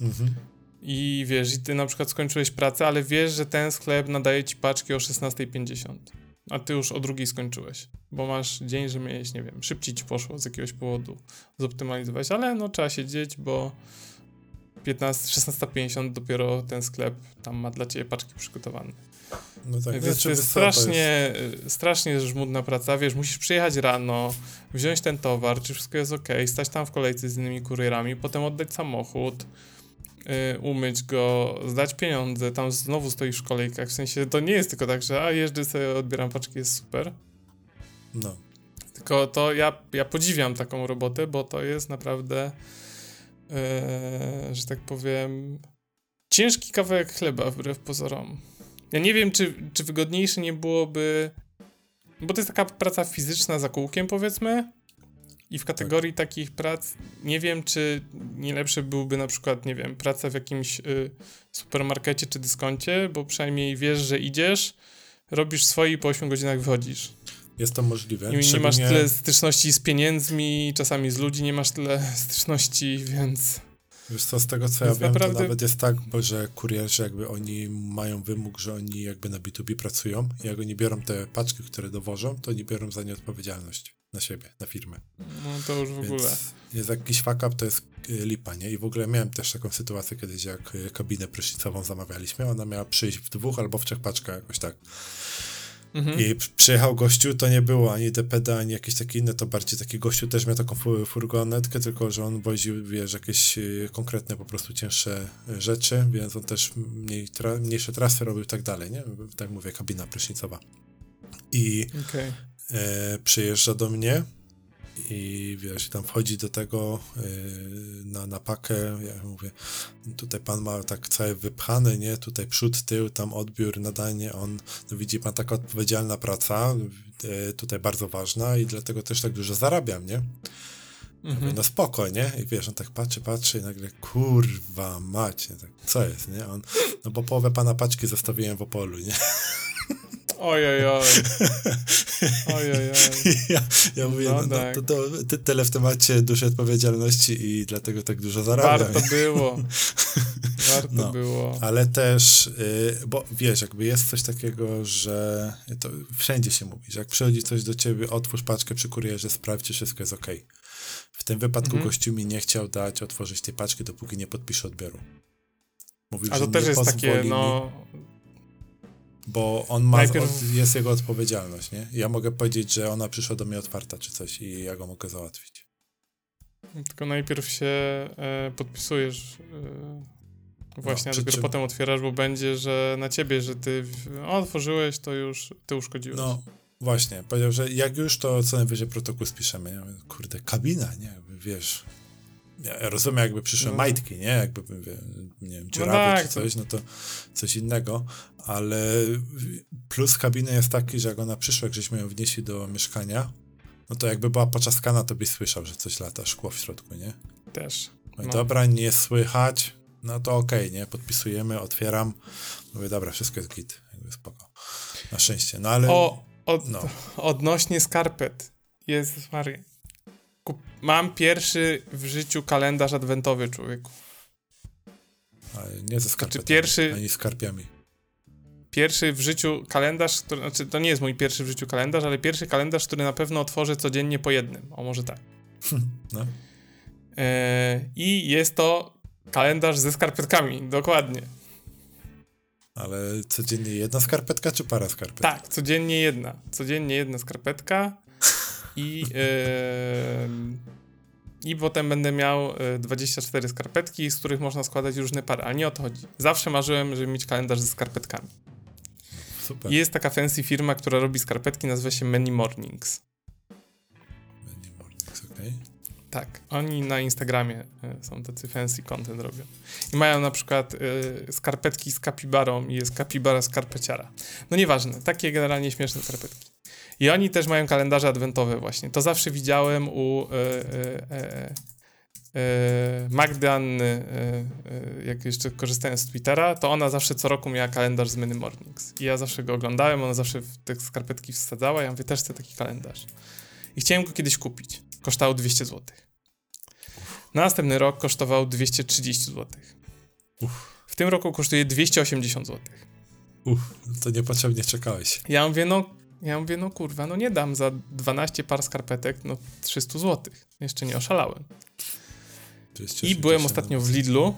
S3: Mhm.
S2: i wiesz, i ty na przykład skończyłeś pracę, ale wiesz, że ten sklep nadaje ci paczki o 16.50, a ty już o drugiej skończyłeś, bo masz dzień, że miałeś, nie wiem, szybciej ci poszło z jakiegoś powodu zoptymalizować, ale no trzeba siedzieć, bo 15, 16.50 dopiero ten sklep tam ma dla ciebie paczki przygotowane.
S3: No tak,
S2: Więc
S3: znaczy,
S2: to jest
S3: wiesz
S2: strasznie, y, strasznie żmudna praca, wiesz, musisz przyjechać rano, wziąć ten towar, czy wszystko jest ok, stać tam w kolejce z innymi kurierami, potem oddać samochód, y, umyć go, zdać pieniądze, tam znowu stoisz w kolejkach, w sensie to nie jest tylko tak, że a jeżdżę sobie, odbieram paczki, jest super,
S3: No.
S2: tylko to ja, ja podziwiam taką robotę, bo to jest naprawdę, e, że tak powiem, ciężki kawałek chleba wbrew pozorom. Ja nie wiem, czy, czy wygodniejsze nie byłoby, bo to jest taka praca fizyczna za kółkiem, powiedzmy. I w kategorii takich prac nie wiem, czy nie lepsze byłby na przykład, nie wiem, praca w jakimś y, supermarkecie czy dyskoncie, bo przynajmniej wiesz, że idziesz, robisz swoje i po 8 godzinach wychodzisz.
S3: Jest to możliwe.
S2: I nie masz tyle styczności z pieniędzmi, czasami z ludzi nie masz tyle styczności, więc
S3: Wiesz co, z tego co ja
S2: Więc
S3: wiem,
S2: naprawdę-
S3: to nawet jest tak, bo że kurierzy jakby oni mają wymóg, że oni jakby na B2B pracują i jak oni biorą te paczki, które dowożą, to oni biorą za nie odpowiedzialność na siebie, na firmę.
S2: no to już w
S3: Więc
S2: ogóle.
S3: jest jakiś fuck up, to jest y, lipa, nie? I w ogóle miałem też taką sytuację kiedyś, jak y, kabinę prysznicową zamawialiśmy, ona miała przyjść w dwóch albo w trzech paczkach, jakoś tak.
S2: Mhm.
S3: I przyjechał gościu, to nie było ani DPD, ani jakieś takie inne, to bardziej taki gościu też miał taką fu- furgonetkę, tylko że on woził, wiesz, jakieś y, konkretne po prostu cięższe y, rzeczy, więc on też mniej tra- mniejsze trasy robił i tak dalej, nie? Tak mówię, kabina prysznicowa. I
S2: Okej.
S3: e, przyjeżdża do mnie i wiesz, tam wchodzi do tego yy, na, na pakę, ja mówię, tutaj pan ma tak całe wypchane, nie, tutaj przód, tył, tam odbiór, nadanie, on, no widzi pan, taka odpowiedzialna praca, yy, tutaj bardzo ważna i dlatego też tak dużo zarabiam, nie? Mhm. no spoko, nie? I wiesz, on tak patrzy, patrzy i nagle, kurwa macie, tak, co jest, nie? On, no bo połowę pana paczki zostawiłem w Opolu, nie?
S2: Ojej, oj. Ojej,
S3: ja, ja mówię, no, no, tak. no to, to tyle w temacie dużej odpowiedzialności i dlatego tak dużo zarabiam.
S2: Warto było. Warto
S3: no,
S2: było.
S3: Ale też, y, bo wiesz, jakby jest coś takiego, że to wszędzie się mówi, że jak przychodzi coś do ciebie, otwórz paczkę przy kurierze, sprawdź, czy wszystko jest ok. W tym wypadku mhm. gościu mi nie chciał dać otworzyć tej paczki, dopóki nie podpisze odbioru.
S2: Mówił, A to też jest takie, no...
S3: Bo on ma, Najpierw... jest jego odpowiedzialność, nie? Ja mogę powiedzieć, że ona przyszła do mnie otwarta czy coś i ja go mogę załatwić.
S2: Tylko najpierw się e, podpisujesz e, właśnie, no, a dopiero czym... potem otwierasz, bo będzie, że na ciebie, że ty otworzyłeś, to już ty uszkodziłeś.
S3: No, Właśnie, powiedział, że jak już, to co najwyżej protokół spiszemy. Ja mówię, kurde, kabina, nie? Jakby, wiesz, ja rozumiem, jakby przyszły no. majtki, nie? Jakby, nie wiem, dziurawy no tak, czy coś, no to coś innego, ale plus kabiny jest taki, że jak ona przyszła, jak żeśmy ją wnieśli do mieszkania, no to jakby była poczaskana, to byś słyszał, że coś lata, szkło w środku, nie?
S2: Też.
S3: No. dobra, nie słychać, no to okej, okay, nie? Podpisujemy, otwieram. Mówię, dobra, wszystko jest git, jakby spoko. Na szczęście, no ale...
S2: O od, no. Odnośnie skarpet. Jezus Maria. Kup mam pierwszy w życiu kalendarz adwentowy, człowieku.
S3: Ale nie ze skarpetami, znaczy pierwszy, ani skarpiami.
S2: Pierwszy w życiu kalendarz, który, znaczy to nie jest mój pierwszy w życiu kalendarz, ale pierwszy kalendarz, który na pewno otworzę codziennie po jednym. O, może tak. no. E, I jest to kalendarz ze skarpetkami, dokładnie.
S3: Ale codziennie jedna skarpetka czy para skarpetek?
S2: Tak, codziennie jedna. Codziennie jedna skarpetka i, yy, i potem będę miał 24 e, skarpetki, z których można składać różne pary, ale nie o to chodzi. Zawsze marzyłem, żeby mieć kalendarz ze skarpetkami. Super. I jest taka fancy firma, która robi skarpetki, nazywa się Many Mornings.
S3: Many Mornings, okej. Okay.
S2: Tak, oni na Instagramie e, są tacy fancy content robią. I mają na przykład y, skarpetki z kapibarą i jest kapibara skarpeciara. No nieważne, takie generalnie śmieszne skarpetki. I oni też mają kalendarze adwentowe właśnie. To zawsze widziałem u y, y, Magdy Anny, jak jeszcze korzystałem z Twittera, to ona zawsze co roku miała kalendarz z Many Mornings. I ja zawsze go oglądałem, ona zawsze w te skarpetki wsadzała, ja mówię, też chcę taki kalendarz. I chciałem go kiedyś kupić. Kosztował 200 zł. Następny rok kosztował 230 zł. W tym roku kosztuje 280 zł.
S3: Uff, to niepotrzebnie czekałeś.
S2: Ja mówię, no, ja mówię, no kurwa, no nie dam za 12 par skarpetek, no 300 zł. Jeszcze nie oszalałem. I byłem ostatnio w Lidlu.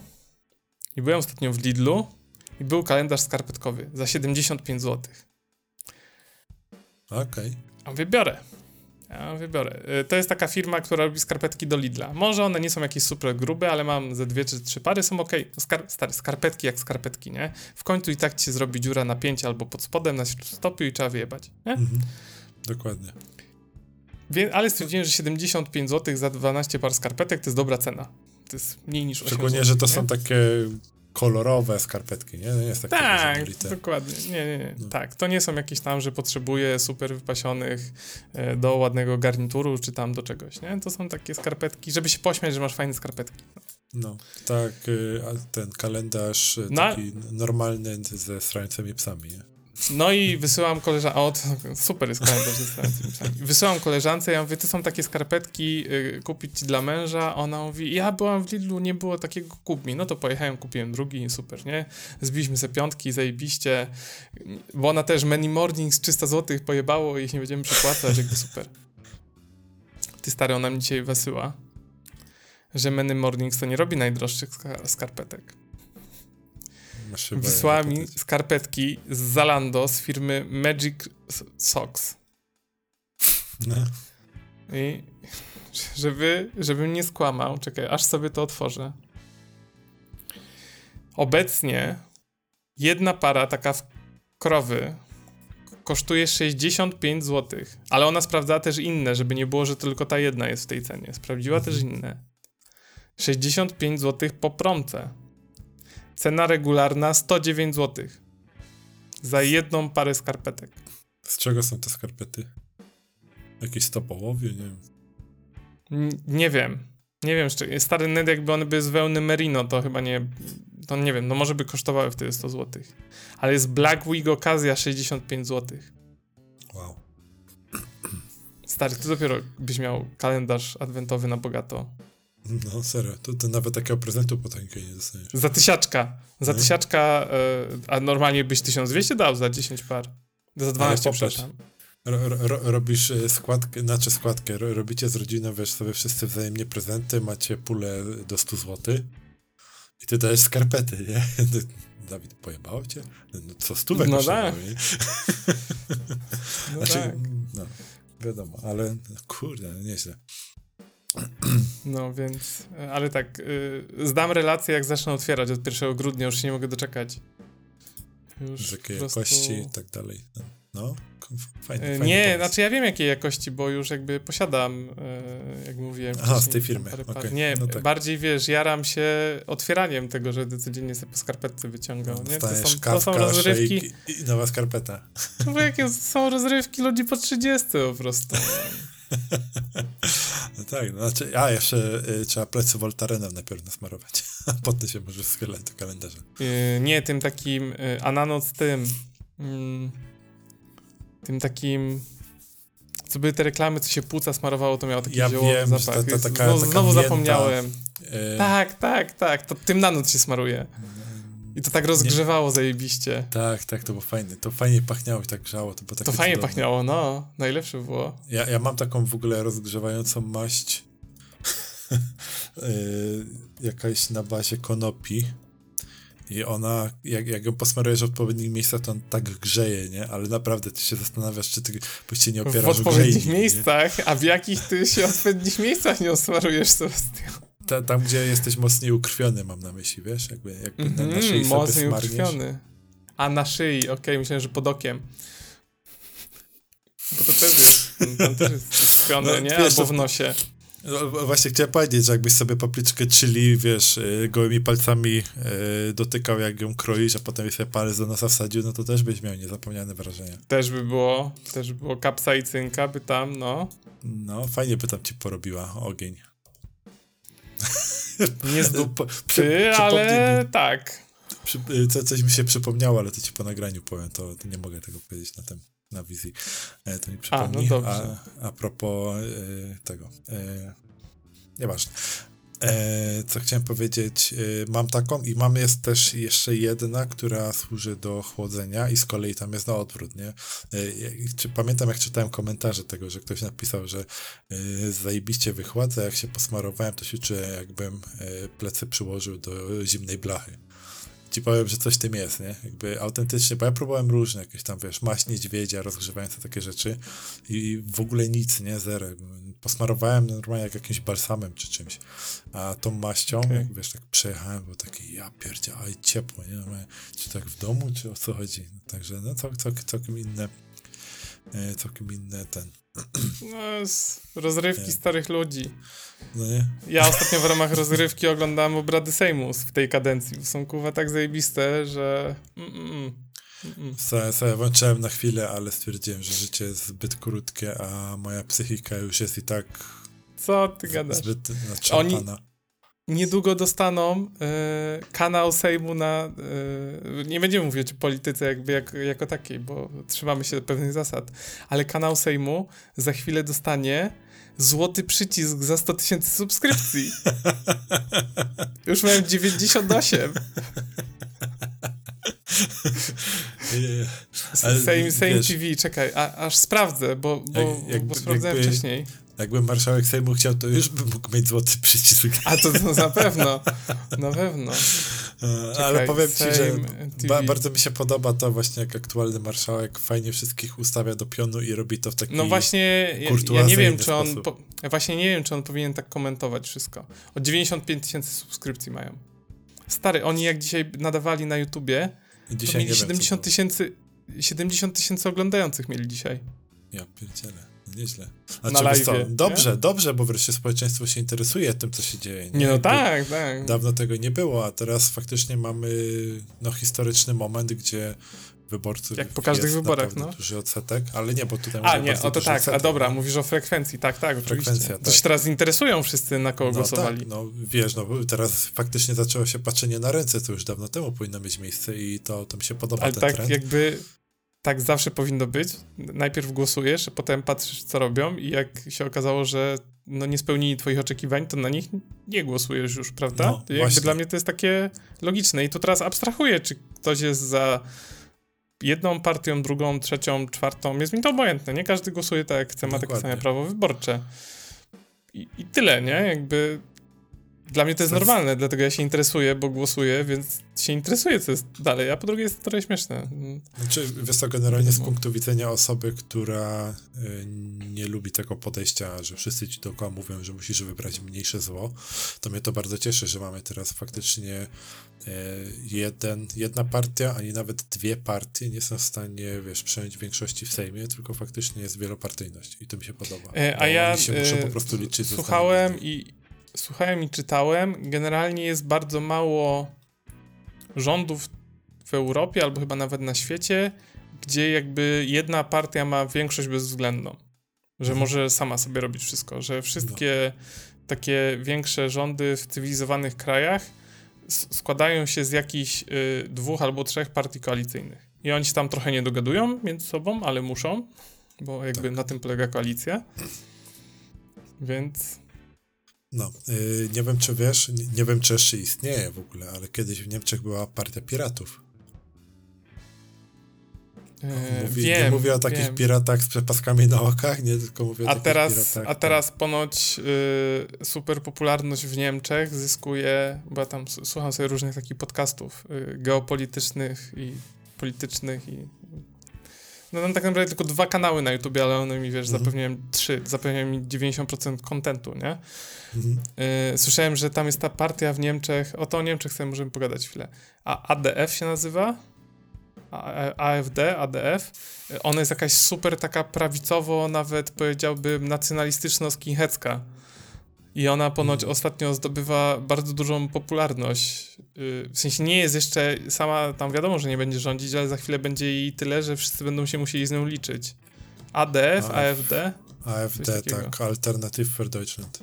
S2: I byłem ostatnio w Lidlu i był kalendarz skarpetkowy za 75 zł.
S3: Okej. Okay.
S2: A wybiorę. Ja wybiorę. Y, to jest taka firma, która robi skarpetki do Lidla. Może one nie są jakieś super grube, ale mam ze dwie czy trzy pary, są ok. No Skar stary, skarpetki jak skarpetki, nie? W końcu i tak ci się zrobi dziura na pięć albo pod spodem, na stopiu i trzeba wyjebać, nie? Mhm.
S3: Dokładnie.
S2: Wie, ale stwierdziłem, że 75 zł za 12 par skarpetek to jest dobra cena. To jest mniej niż 8
S3: Szczególnie,
S2: zł,
S3: że to nie? są takie kolorowe skarpetki, nie? nie jest takie
S2: tak, dokładnie. Nie, nie, nie. No. Tak, to nie są jakieś tam, że potrzebuję super wypasionych e, do ładnego garnituru, czy tam do czegoś, nie? To są takie skarpetki, żeby się pośmiać, że masz fajne skarpetki.
S3: No, no tak, y, ten kalendarz y, taki normalny ze strającymi psami, nie?
S2: No i wysyłam koleżance, o, super jest kalendarz Wysyłam koleżance, ja mówię, to są takie skarpetki, y, kupić dla męża. Ona mówi, ja byłam w Lidlu, nie było takiego, kup mi. No to pojechałem, kupiłem drugi, super, nie? Zbiliśmy sobie piątki, zajebiście. Bo ona też Many Mornings 300 zł pojebało i nie będziemy przepłacać, jakby super. Ty stary, ona mi dzisiaj wysyła, że Many Mornings to nie robi najdroższych skarpetek. Wysłała mi skarpetki z Zalando z firmy Magic Socks. No. I żeby, żebym nie skłamał, czekaj, aż sobie to otworzę. Obecnie jedna para taka w krowy kosztuje 65 zł. Ale ona sprawdzała też inne, żeby nie było, że tylko ta jedna jest w tej cenie. Sprawdziła też inne. 65 zł po promce. Cena regularna 109 zł. Za jedną parę skarpetek.
S3: Z czego są te skarpety? Jakieś stopołowie? Nie wiem.
S2: N- nie wiem. Nie wiem, szczer- stary net jakby one były z wełny merino, to chyba nie, to nie wiem, no może by kosztowały wtedy 100 zł. Ale jest Black Week okazja 65 zł.
S3: Wow.
S2: Stary, ty dopiero byś miał kalendarz adwentowy na bogato.
S3: No serio, to, to nawet takiego prezentu po tańkę nie dostaniesz.
S2: Za tysiaczka. Za
S3: No.
S2: tysiaczka, y, a normalnie byś 1200 dał za 10 par. Za 12,
S3: popatrz.
S2: przepraszam.
S3: Ro, ro, ro- robisz e, składkę, znaczy składkę, ro, robicie z rodziną, wiesz, sobie wszyscy wzajemnie prezenty, macie pulę do 100 zł i ty dajesz skarpety, nie? Dawid, pojebało cię? No co, stówek
S2: No tak. No
S3: Znaczy,
S2: tak.
S3: no, wiadomo, ale kurde, no nieźle.
S2: No więc, ale tak, y, zdam relację jak zacznę otwierać od 1 grudnia, już się nie mogę doczekać. Już po prostu-
S3: jakości i tak dalej. No, k- fajnie,
S2: Y, Nie,
S3: pomysł.
S2: znaczy ja wiem jakiej jakości, bo już jakby posiadam, y, jak mówiłem.
S3: Aha, z tej firmy,
S2: parę par.
S3: okej,
S2: Nie,
S3: no tak.
S2: bardziej wiesz, jaram się otwieraniem tego, że codziennie sobie po skarpetce wyciągał. nie? To, są, to są rozrywki.
S3: i nowa skarpeta.
S2: No bo jakie są rozrywki ludzi po 30 po prostu.
S3: No tak, no, znaczy, a jeszcze y, trzeba plecy Voltarenem najpierw nasmarować, a potem się możesz schylać do kalendarza.
S2: Yy, nie, tym takim yy, Ananos tym. Mm, tym takim. Co były te reklamy, co się płuca smarowało, to miało taki
S3: Ja
S2: ziołowy
S3: wiem,
S2: zapach.
S3: ta- ta
S2: Jest-
S3: taka-
S2: znowu
S3: taka
S2: znowu
S3: mięta.
S2: zapomniałem.
S3: E,
S2: Tak, tak, tak. To tym nanot się smaruje. I to tak rozgrzewało zajebiście.
S3: tak, tak, to było fajne. To fajnie pachniało i tak grzało. To, było
S2: To fajnie
S3: cudowne.
S2: pachniało, no. Najlepsze było.
S3: Ja, ja mam taką w ogóle rozgrzewającą maść y, jakaś na bazie konopi i ona, jak, jak ją posmarujesz w odpowiednich miejscach, to on tak grzeje, nie? Ale naprawdę ty się zastanawiasz, czy ty byś się nie
S2: W
S3: opierasz o
S2: odpowiednich
S3: grzejnik, nie?
S2: miejscach, a w jakich ty się odpowiednich miejscach nie osmarujesz, Sebastian?
S3: Ta, tam, gdzie jesteś mocniej ukrwiony, mam na myśli, wiesz? Jakby, jakby na, na
S2: Mhm,
S3: szyi
S2: mocniej ukrwiony. A na szyi, okej, myślałem, że pod okiem. Bo to też jest, tam też jest ukrwione,
S3: No,
S2: nie?
S3: wiesz,
S2: Albo w nosie.
S3: No, właśnie chciałem powiedzieć, że jakbyś sobie papryczkę chili, wiesz, y, gołymi palcami y, dotykał, jak ją kroisz, a potem sobie palec do nosa wsadził, no to też byś miał niezapomniane wrażenia.
S2: Też by było, też by było kapsa i cynka, by tam, no.
S3: No, fajnie by tam ci porobiła ogień.
S2: Nie
S3: No, przy-
S2: ty,
S3: przypomnij
S2: ale
S3: mi,
S2: tak.
S3: y, co, coś mi się przypomniało, ale to ci po nagraniu powiem, to, to nie mogę tego powiedzieć na tym, na wizji. E, to mi przypomni.
S2: no dobrze.
S3: A, a propos y, tego, y, nieważne. E, co chciałem powiedzieć, y, mam taką i mam jest też jeszcze jedna, która służy do chłodzenia i z kolei tam jest na odwrót, nie? E, czy, pamiętam jak czytałem komentarze tego, że ktoś napisał, że y, zajebiście wychładza, jak się posmarowałem, to się czuję jakbym plecy przyłożył do zimnej blachy. Ci powiem, że coś tym jest, nie? Jakby autentycznie, bo ja próbowałem różne, jakieś tam, wiesz, maść niedźwiedzia, rozgrzewające takie rzeczy i w ogóle nic, nie? Zero. Posmarowałem normalnie jak jakimś balsamem czy czymś, a tą maścią,
S2: Okej.
S3: jak wiesz, tak przejechałem, było takie, ja pierdzie, ale ciepło, nie? Czy tak w domu, czy o co chodzi? Także, no, cał, cał, całkiem inne, całkiem inne ten,
S2: No, z rozrywki
S3: Nie.
S2: starych ludzi.
S3: no nie?
S2: Ja ostatnio w ramach rozrywki oglądałem obrady Sejmu w tej kadencji. Są kuwa tak zajebiste, że... Mm, mm, mm.
S3: Sobie, sobie włączyłem na chwilę, ale stwierdziłem, że życie jest zbyt krótkie, a moja psychika już jest i tak
S2: Co ty gadasz?
S3: zbyt natrzepana.
S2: Niedługo dostaną e, kanał Sejmu na. E, nie będziemy mówić o polityce jakby jak, jako takiej, bo trzymamy się pewnych zasad, ale kanał Sejmu za chwilę dostanie złoty przycisk za 100 tysięcy subskrypcji. Już miałem 98.
S3: Nie, Ale
S2: Sejm, Sejm TV, czekaj, a, aż sprawdzę, bo, bo,
S3: Jak- jakby-
S2: bo sprawdzałem
S3: jakby-
S2: wcześniej.
S3: Jakby marszałek Sejmu chciał, to już by mógł mieć złoty przycisk.
S2: A to, to na pewno, na pewno.
S3: E, Ale powiem ci, że ba, bardzo mi się podoba to właśnie, jak aktualny marszałek fajnie wszystkich ustawia do pionu i robi to w taki...
S2: No właśnie, ja, nie wiem, czy on. Po, ja właśnie nie wiem, czy on powinien tak komentować wszystko. O 95 tysięcy subskrypcji mają. Stary, oni jak dzisiaj nadawali na YouTubie, to
S3: Dzisiaj
S2: mieli
S3: wiem, co
S2: 70
S3: było.
S2: tysięcy 70 tysięcy oglądających mieli dzisiaj.
S3: Ja pierdzielę. No nieźle. Znaczy,
S2: Na
S3: wiesz co, dobrze,
S2: nie?
S3: dobrze, bo wreszcie społeczeństwo się interesuje tym, co się dzieje.
S2: Nie, no
S3: Jakby
S2: tak, tak.
S3: Dawno tego nie było, a teraz faktycznie mamy no, historyczny moment, gdzie wyborców
S2: Jak po każdych wyborach, no.
S3: duży odsetek, ale nie, bo tutaj
S2: A, nie, o to tak, a
S3: odsetek,
S2: dobra,
S3: no.
S2: mówisz o frekwencji, tak, tak, oczywiście.
S3: Frekwencja,
S2: To
S3: tak.
S2: się teraz interesują wszyscy, na kogo
S3: No
S2: głosowali.
S3: tak, no wiesz, no teraz faktycznie zaczęło się patrzenie na ręce, co już dawno temu powinno mieć miejsce i to, to mi się podoba
S2: Ale
S3: ten
S2: tak
S3: trend.
S2: jakby tak zawsze powinno być. Najpierw głosujesz, a potem patrzysz, co robią i jak się okazało, że no nie spełnili twoich oczekiwań, to na nich nie głosujesz już, prawda?
S3: No,
S2: jakby
S3: właśnie.
S2: dla mnie to jest takie logiczne. I tu teraz abstrahuję, czy ktoś jest za jedną partią, drugą, trzecią, czwartą. Jest mi to obojętne, nie? Każdy głosuje tak, jak chce, ma takie
S3: Dokładnie.
S2: same prawo wyborcze. I, I tyle, nie? Jakby dla mnie to jest normalne, dlatego ja się interesuję, bo głosuję, więc się interesuję, co jest dalej, a po drugie jest trochę śmieszne.
S3: Znaczy, wiesz co, generalnie z
S2: Wiadomo.
S3: punktu widzenia osoby, która y, nie lubi tego podejścia, że wszyscy ci dookoła mówią, że musisz wybrać mniejsze zło, to mnie to bardzo cieszy, że mamy teraz faktycznie y, jeden, jedna partia, ani nawet dwie partie nie są w stanie, wiesz, przejąć większości w Sejmie, tylko faktycznie jest wielopartyjność i to mi się podoba.
S2: E, A ja
S3: się muszą
S2: e,
S3: po prostu liczyć
S2: słuchałem i słuchałem i czytałem. Generalnie jest bardzo mało rządów w Europie, albo chyba nawet na świecie, gdzie jakby jedna partia ma większość bezwzględną. Że
S3: Mhm.
S2: może sama sobie robić wszystko, że wszystkie takie większe rządy w cywilizowanych krajach składają się z jakichś y, dwóch albo trzech partii koalicyjnych. I oni się tam trochę nie dogadują między sobą, ale muszą, bo jakby
S3: Tak.
S2: na tym polega koalicja. Więc
S3: No, y, nie wiem czy wiesz, nie, nie wiem czy jeszcze istnieje w ogóle, ale kiedyś w Niemczech była partia piratów.
S2: e,
S3: Mówi,
S2: wiem,
S3: nie mówię o takich
S2: wiem.
S3: piratach z przepaskami na okach, nie, tylko mówię o
S2: A
S3: takich
S2: teraz,
S3: piratach.
S2: a teraz ponoć y, super popularność w Niemczech zyskuje, bo ja tam słucham sobie różnych takich podcastów y, geopolitycznych i politycznych i no tam tak naprawdę tylko dwa kanały na YouTube, ale one mi, wiesz,
S3: Mhm.
S2: zapewniają trzy, zapewniają mi 90% kontentu, nie?
S3: Mhm.
S2: Y, słyszałem, że tam jest ta partia w Niemczech, o to o Niemczech sobie możemy pogadać chwilę. A ADF się nazywa? AFD, ADF. Ona jest jakaś super taka prawicowo, nawet powiedziałbym nacjonalistyczno-skinheadzka. I ona ponoć
S3: Mhm.
S2: ostatnio zdobywa bardzo dużą popularność. Y, W sensie nie jest jeszcze sama, tam wiadomo, że nie będzie rządzić, ale za chwilę będzie jej tyle, że wszyscy będą się musieli z nią liczyć. ADF,
S3: AF.
S2: AFD.
S3: AfD,
S2: coś
S3: tak, Alternative for Deutschland.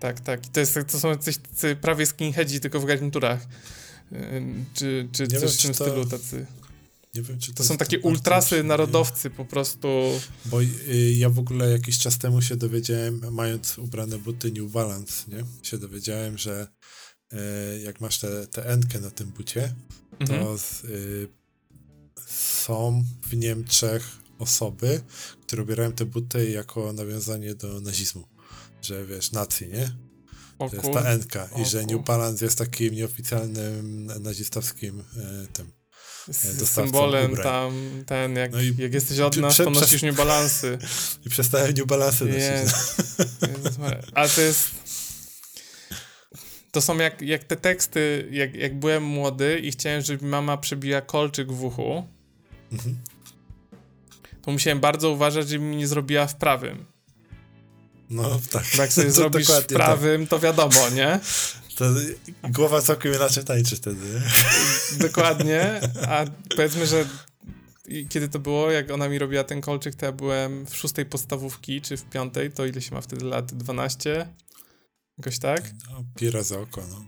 S2: Tak, tak. I To, jest, to są tacy prawie skinheadzi, tylko w garniturach. Ym, Czy, czy
S3: Nie
S2: coś
S3: wiem,
S2: w tym
S3: to-
S2: stylu tacy.
S3: Nie wiem, czy to,
S2: To są takie ultrasy,
S3: nie.
S2: narodowcy po prostu.
S3: Bo y, ja w ogóle jakiś czas temu się dowiedziałem, mając ubrane buty New Balance, nie? Się dowiedziałem, że y, jak masz tę te, te N-kę na tym bucie, to
S2: Mhm.
S3: z, y, są w Niemczech osoby, które ubierają te buty jako nawiązanie do nazizmu. Że wiesz, nacji, nie? To jest ta N-ka. I że New Balance jest takim nieoficjalnym nazistowskim y, tym.
S2: Z symbolem
S3: ubrań.
S2: tam, ten, jak,
S3: No i
S2: jak jesteś od nas,
S3: prze-
S2: to nosisz New Balansy.
S3: I przestałem New Balance nosić.
S2: Ale to jest... To są jak, jak te teksty, jak, jak byłem młody i chciałem, żeby mama przebiła kolczyk w uchu,
S3: Mhm.
S2: to musiałem bardzo uważać, żeby mi nie zrobiła w prawym.
S3: No tak.
S2: Bo jak sobie
S3: To
S2: zrobisz w
S3: dokładnie
S2: prawym, to wiadomo, nie?
S3: To głowa całkiem inaczej tańczy wtedy. nie?
S2: Dokładnie. A powiedzmy, że kiedy to było, jak ona mi robiła ten kolczyk, to ja byłem w szóstej podstawówki, czy w piątej, to ile się ma wtedy lat? 12? Jakoś tak?
S3: No, piera za oko, no.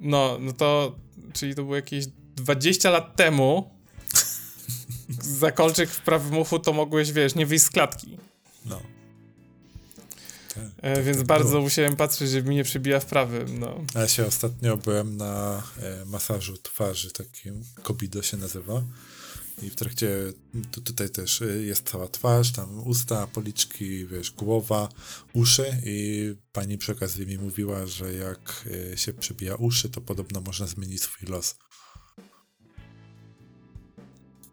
S2: No, no to, czyli to było jakieś 20 lat temu. Za kolczyk w prawym uchu to mogłeś, wiesz, nie wyjść z klatki.
S3: no.
S2: E, więc
S3: tak
S2: bardzo
S3: było.
S2: musiałem patrzeć, żeby mi nie przebija w prawym, no.
S3: Ja się ostatnio byłem na e, masażu twarzy, takim Kobido się nazywa. I w trakcie, tu, tutaj też e, jest cała twarz, tam usta, policzki, wiesz, głowa, uszy i pani przy okazji mi mówiła, że jak e, się przebija uszy, to podobno można zmienić swój los.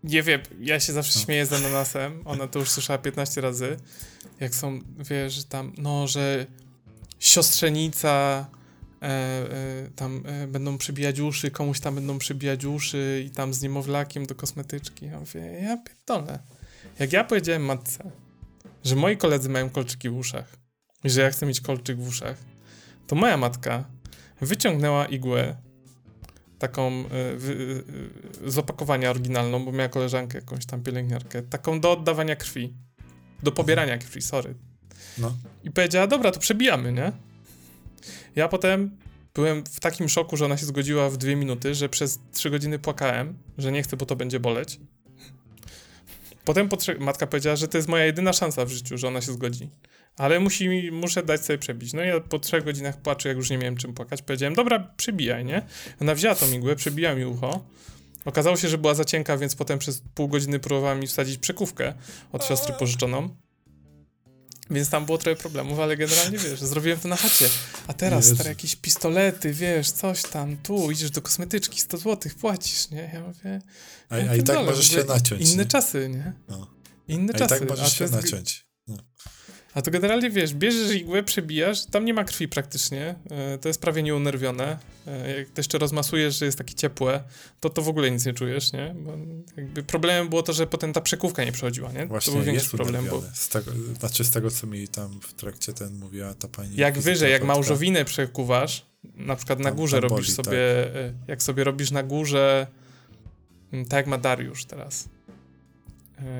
S2: Nie wiem, ja się zawsze
S3: No.
S2: śmieję z ananasem. Ona to już słyszała 15 razy. Jak są, wiesz, tam, no, że siostrzenica e, e, tam e, będą przybijać uszy, komuś tam będą przybijać uszy i tam z niemowlakiem do kosmetyczki. Ja mówię, ja pierdolę. Jak ja powiedziałem matce, że moi koledzy mają kolczyki w uszach i że ja chcę mieć kolczyk w uszach, to moja matka wyciągnęła igłę taką y, y, y, z opakowania oryginalną, bo miała koleżankę jakąś tam pielęgniarkę, taką do oddawania krwi, do pobierania krwi, sorry.
S3: No.
S2: I powiedziała, dobra, to przebijamy, nie? Ja potem byłem w takim szoku, że ona się zgodziła w dwie minuty, że przez trzy godziny płakałem, że nie chcę, bo to będzie boleć. Potem matka powiedziała, że to jest moja jedyna szansa w życiu, że ona się zgodzi. Ale musi, muszę dać sobie przebić. No i ja po trzech godzinach płaczę, jak już nie miałem czym płakać. Powiedziałem, dobra, przebijaj, nie? Ona wzięła tą igłę, przebija mi ucho. Okazało się, że była za cienka, więc potem przez pół godziny próbowała mi wsadzić przekówkę od siostry pożyczoną. Więc tam było trochę problemów, ale generalnie wiesz, zrobiłem to na chacie. A teraz stare jakieś pistolety, wiesz, coś tam, tu idziesz do kosmetyczki, 100 zł płacisz, nie? Ja mówię.
S3: A, a i tak możesz się naciąć.
S2: Inne nie? czasy, nie? No. Inne
S3: a
S2: czasy.
S3: I tak możesz się naciąć.
S2: A to generalnie wiesz, bierzesz igłę, przebijasz, tam nie ma krwi praktycznie, e, to jest prawie nieunerwione. E, jak to jeszcze rozmasujesz, że jest takie ciepłe, to to w ogóle nic nie czujesz, nie? Bo jakby problemem było to, że potem ta przekówka nie przechodziła, nie?
S3: Właśnie,
S2: to był
S3: większy problem. Bo... Z tego, znaczy z tego, co mi tam w trakcie ten mówiła ta pani...
S2: Jak wyżej, jak małżowinę przekuwasz, na przykład na górze robisz boli, sobie, tak. jak sobie robisz na górze, mm, tak jak ma Dariusz teraz,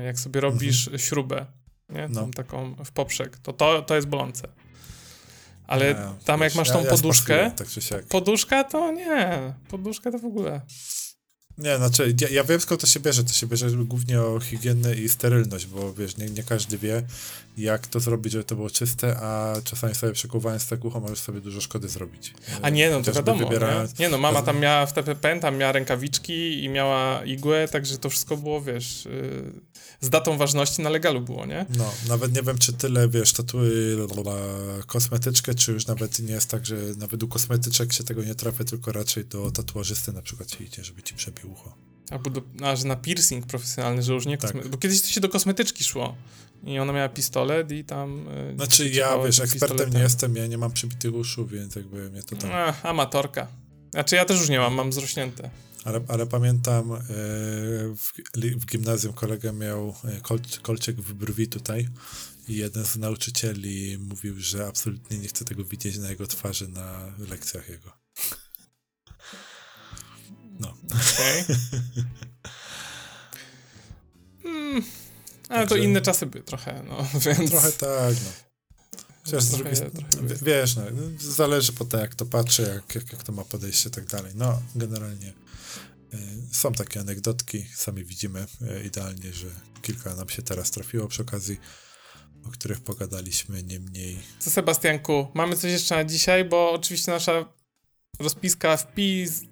S2: jak sobie robisz mhm. śrubę, nie? No. Tą taką w poprzek, to, to, to jest bolące. Ale nie, tam wiesz, jak masz tą ja, poduszkę, ja tak poduszka to nie, poduszka to w ogóle.
S3: Nie, znaczy, ja, ja wiem skąd to się bierze. To się bierze głównie o higienę i sterylność, bo wiesz, nie, nie każdy wie, jak to zrobić, żeby to było czyste, a czasami sobie przekuwając tak ucho możesz sobie dużo szkody zrobić.
S2: A nie, no to wiadomo. Wybierając... Nie? nie? no, mama tam miała w TPP, tam miała rękawiczki i miała igłę, także to wszystko było, wiesz, yy, z datą ważności na legalu było, nie?
S3: No, nawet nie wiem, czy tyle, wiesz, tatuły kosmetyczkę, czy już nawet nie jest tak, że nawet u kosmetyczek się tego nie trafia, tylko raczej do tatuażysty na przykład się idzie, żeby ci przebił ucho.
S2: Albo do, a, że na piercing profesjonalny, że już nie tak. Bo kiedyś to się do kosmetyczki szło. I ona miała pistolet i tam...
S3: Yy, znaczy ja, wiesz, ekspertem nie jestem, ja nie mam przybitych uszu, więc jakby mnie to tam...
S2: Ach, amatorka. Znaczy ja też już nie mam, mam zrośnięte.
S3: Ale, ale pamiętam, yy, w, w, gimnazjum kolega miał e, kol, kolczyk w brwi tutaj i jeden z nauczycieli mówił, że absolutnie nie chce tego widzieć na jego twarzy na lekcjach jego. No.
S2: Okay. hmm. Ale Także... to inne czasy były trochę, no, więc...
S3: Trochę tak, no. Chociaż z drugiej wiesz, no, zależy po to, jak to patrzy, jak, jak, jak to ma podejście i tak dalej. No, generalnie y, są takie anegdotki, sami widzimy y, idealnie, że kilka nam się teraz trafiło przy okazji, o których pogadaliśmy, niemniej...
S2: Co Sebastianku, mamy coś jeszcze na dzisiaj, bo oczywiście nasza rozpiska wpis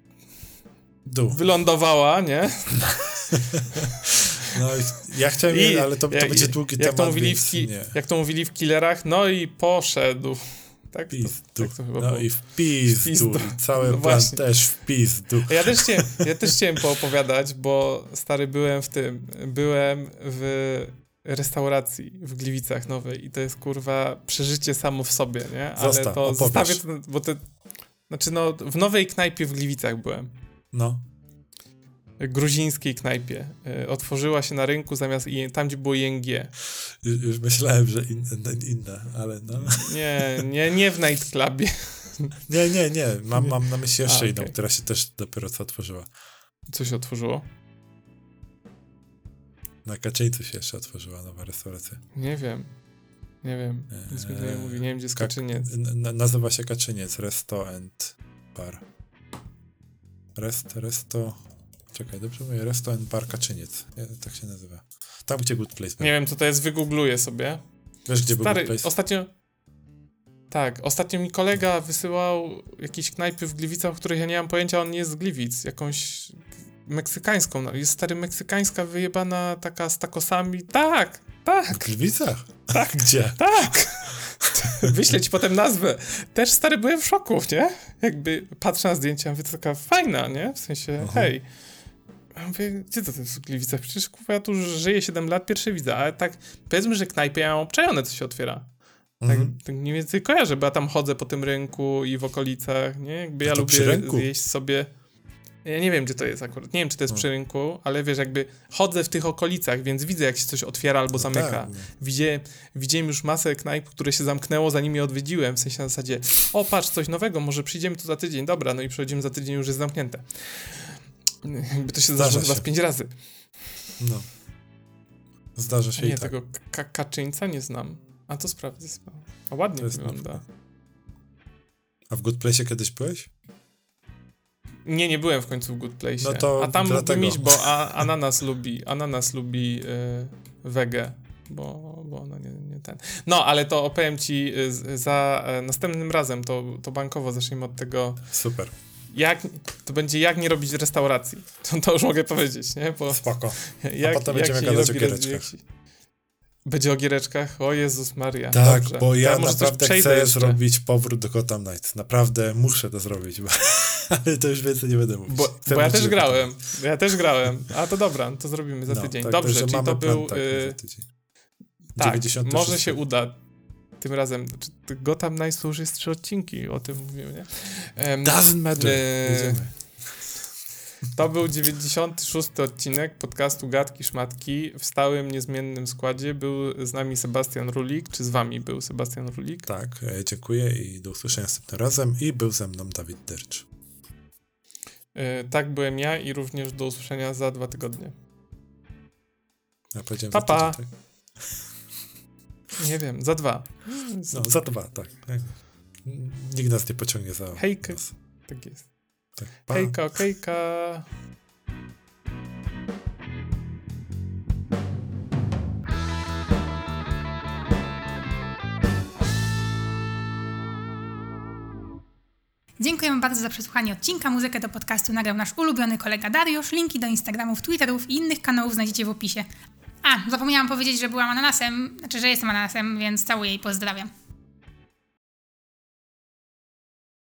S3: Dół.
S2: wylądowała, nie?
S3: No ja chciałem, I, ale to, to jak, będzie długi jak temat, to mówili
S2: w ki- Jak to mówili w Killerach, no i poszedł. Tak.
S3: To, tak to chyba no było. i w pizdu. Cały no plan też w pizdu.
S2: Ja też, chciałem, ja też chciałem poopowiadać, bo stary byłem w tym, byłem w restauracji w Gliwicach Nowej i to jest kurwa przeżycie samo w sobie, nie? Ale Zosta, to opowiesz. zostawię to, bo to, znaczy no w nowej knajpie w Gliwicach byłem.
S3: No
S2: gruzińskiej knajpie. E, otworzyła się na rynku zamiast tam, gdzie było ING.
S3: Już myślałem, że inne, inne ale no.
S2: Nie, nie, nie w nightclubie.
S3: Nie, nie, nie. Mam, mam na myśli jeszcze A, inną, która się też dopiero co otworzyła.
S2: Co się otworzyło?
S3: Na Kaczyńcu się jeszcze otworzyła nowa restauracja.
S2: Nie wiem. Nie wiem. Nic mi nie mówi. Nie wiem, gdzie jest Kaczyniec.
S3: nazywa się Kaczyniec. Resto and Bar. Rest, resto... Czekaj, dobrze mówię, Restaurant Bar Kaczyniec. Tak się nazywa. Tam, gdzie Good Place.
S2: Nie wiem, co to jest, wygoogluję sobie.
S3: Wiesz, gdzie Stary, był Good Place?
S2: ostatnio... Tak, ostatnio mi kolega wysyłał jakieś knajpy w Gliwicach, o których ja nie mam pojęcia, on nie jest z Gliwic. Jakąś meksykańską. No, jest stary meksykańska wyjebana taka z takosami. Tak, tak.
S3: W Gliwicach?
S2: Tak.
S3: Gdzie?
S2: Tak. Wyślę ci potem nazwę. Też stary byłem w szoku, nie? Jakby patrzę na zdjęcia, mówię, to taka fajna, nie? W sensie, Aha. hej. Ja mówię, gdzie to jest Gliwice? Przecież kurwa, ja tu żyję 7 lat, pierwsze widzę, ale tak powiedzmy, że knajpy ja mam obczajone, co się otwiera. Tak, mhm. tak mniej więcej kojarzę, bo ja tam chodzę po tym rynku i w okolicach, nie? Jakby ja lubię zjeść sobie... Ja nie wiem, gdzie to jest akurat. Nie wiem, czy to jest no. przy rynku, ale wiesz, jakby chodzę w tych okolicach, więc widzę, jak się coś otwiera albo no zamyka. Tak, Widzie, widziałem już masę knajp, które się zamknęło, zanim je odwiedziłem. W sensie na zasadzie, o patrz, coś nowego, może przyjdziemy tu za tydzień. Dobra, no i przychodzimy za tydzień, już jest zamknięte. Jakby to się zdarza chyba z pięć razy.
S3: No. Zdarza się
S2: nie,
S3: i tak.
S2: tego Kaczyńca nie znam. A to sprawdzę. A ładnie wygląda.
S3: A w Good Place kiedyś byłeś?
S2: Nie, nie byłem w końcu w Good Place. No to A tam dlatego. mógłbym iść, bo a, ananas lubi, ananas lubi y, wege, bo, bo ona nie, nie ten. No, ale to opowiem ci y, za y, następnym razem, to, to bankowo zaczniemy od tego.
S3: Super.
S2: Jak, to będzie jak nie robić restauracji. To, to już mogę powiedzieć, nie? Bo
S3: Spoko. A jak, potem będziemy gadać o giereczkach.
S2: Będzie o giereczkach? O Jezus Maria.
S3: Tak, Dobrze. bo ja, ja naprawdę chcę jeszcze. zrobić powrót do Gotham Knights. Naprawdę muszę to zrobić, bo, ale to już więcej nie będę mówić.
S2: Bo, bo ja też grałem. Ja też grałem. A to dobra, to zrobimy za no, tydzień. Tak, Dobrze, czyli to był... Plan, tak, y... tak może się uda tym razem. Gotham Knights to już jest trzy odcinki, o tym mówimy, nie?
S3: Um, Doesn't matter. Y...
S2: To był 96 odcinek podcastu Gadki Szmatki. W stałym, niezmiennym składzie był z nami Sebastian Rulik. Czy z wami był Sebastian Rulik?
S3: Tak, e, dziękuję i do usłyszenia następnym razem. I był ze mną Dawid Dyrcz.
S2: Yy, tak, byłem ja i również do usłyszenia za dwa tygodnie.
S3: Ja powiedziałem
S2: pa, pa. Tydzień, tak? Nie wiem, za dwa.
S3: No, za dwa, tak. Nikt nas nie pociągnie za.
S2: Hej, tak jest. Tak, pa. Hejka, okejka.
S1: Dziękujemy bardzo za przesłuchanie odcinka. Muzykę do podcastu nagrał nasz ulubiony kolega Dariusz. Linki do Instagramów, Twitterów i innych kanałów znajdziecie w opisie. A, zapomniałam powiedzieć, że byłam ananasem, znaczy, że jestem ananasem, więc całuję i pozdrawiam.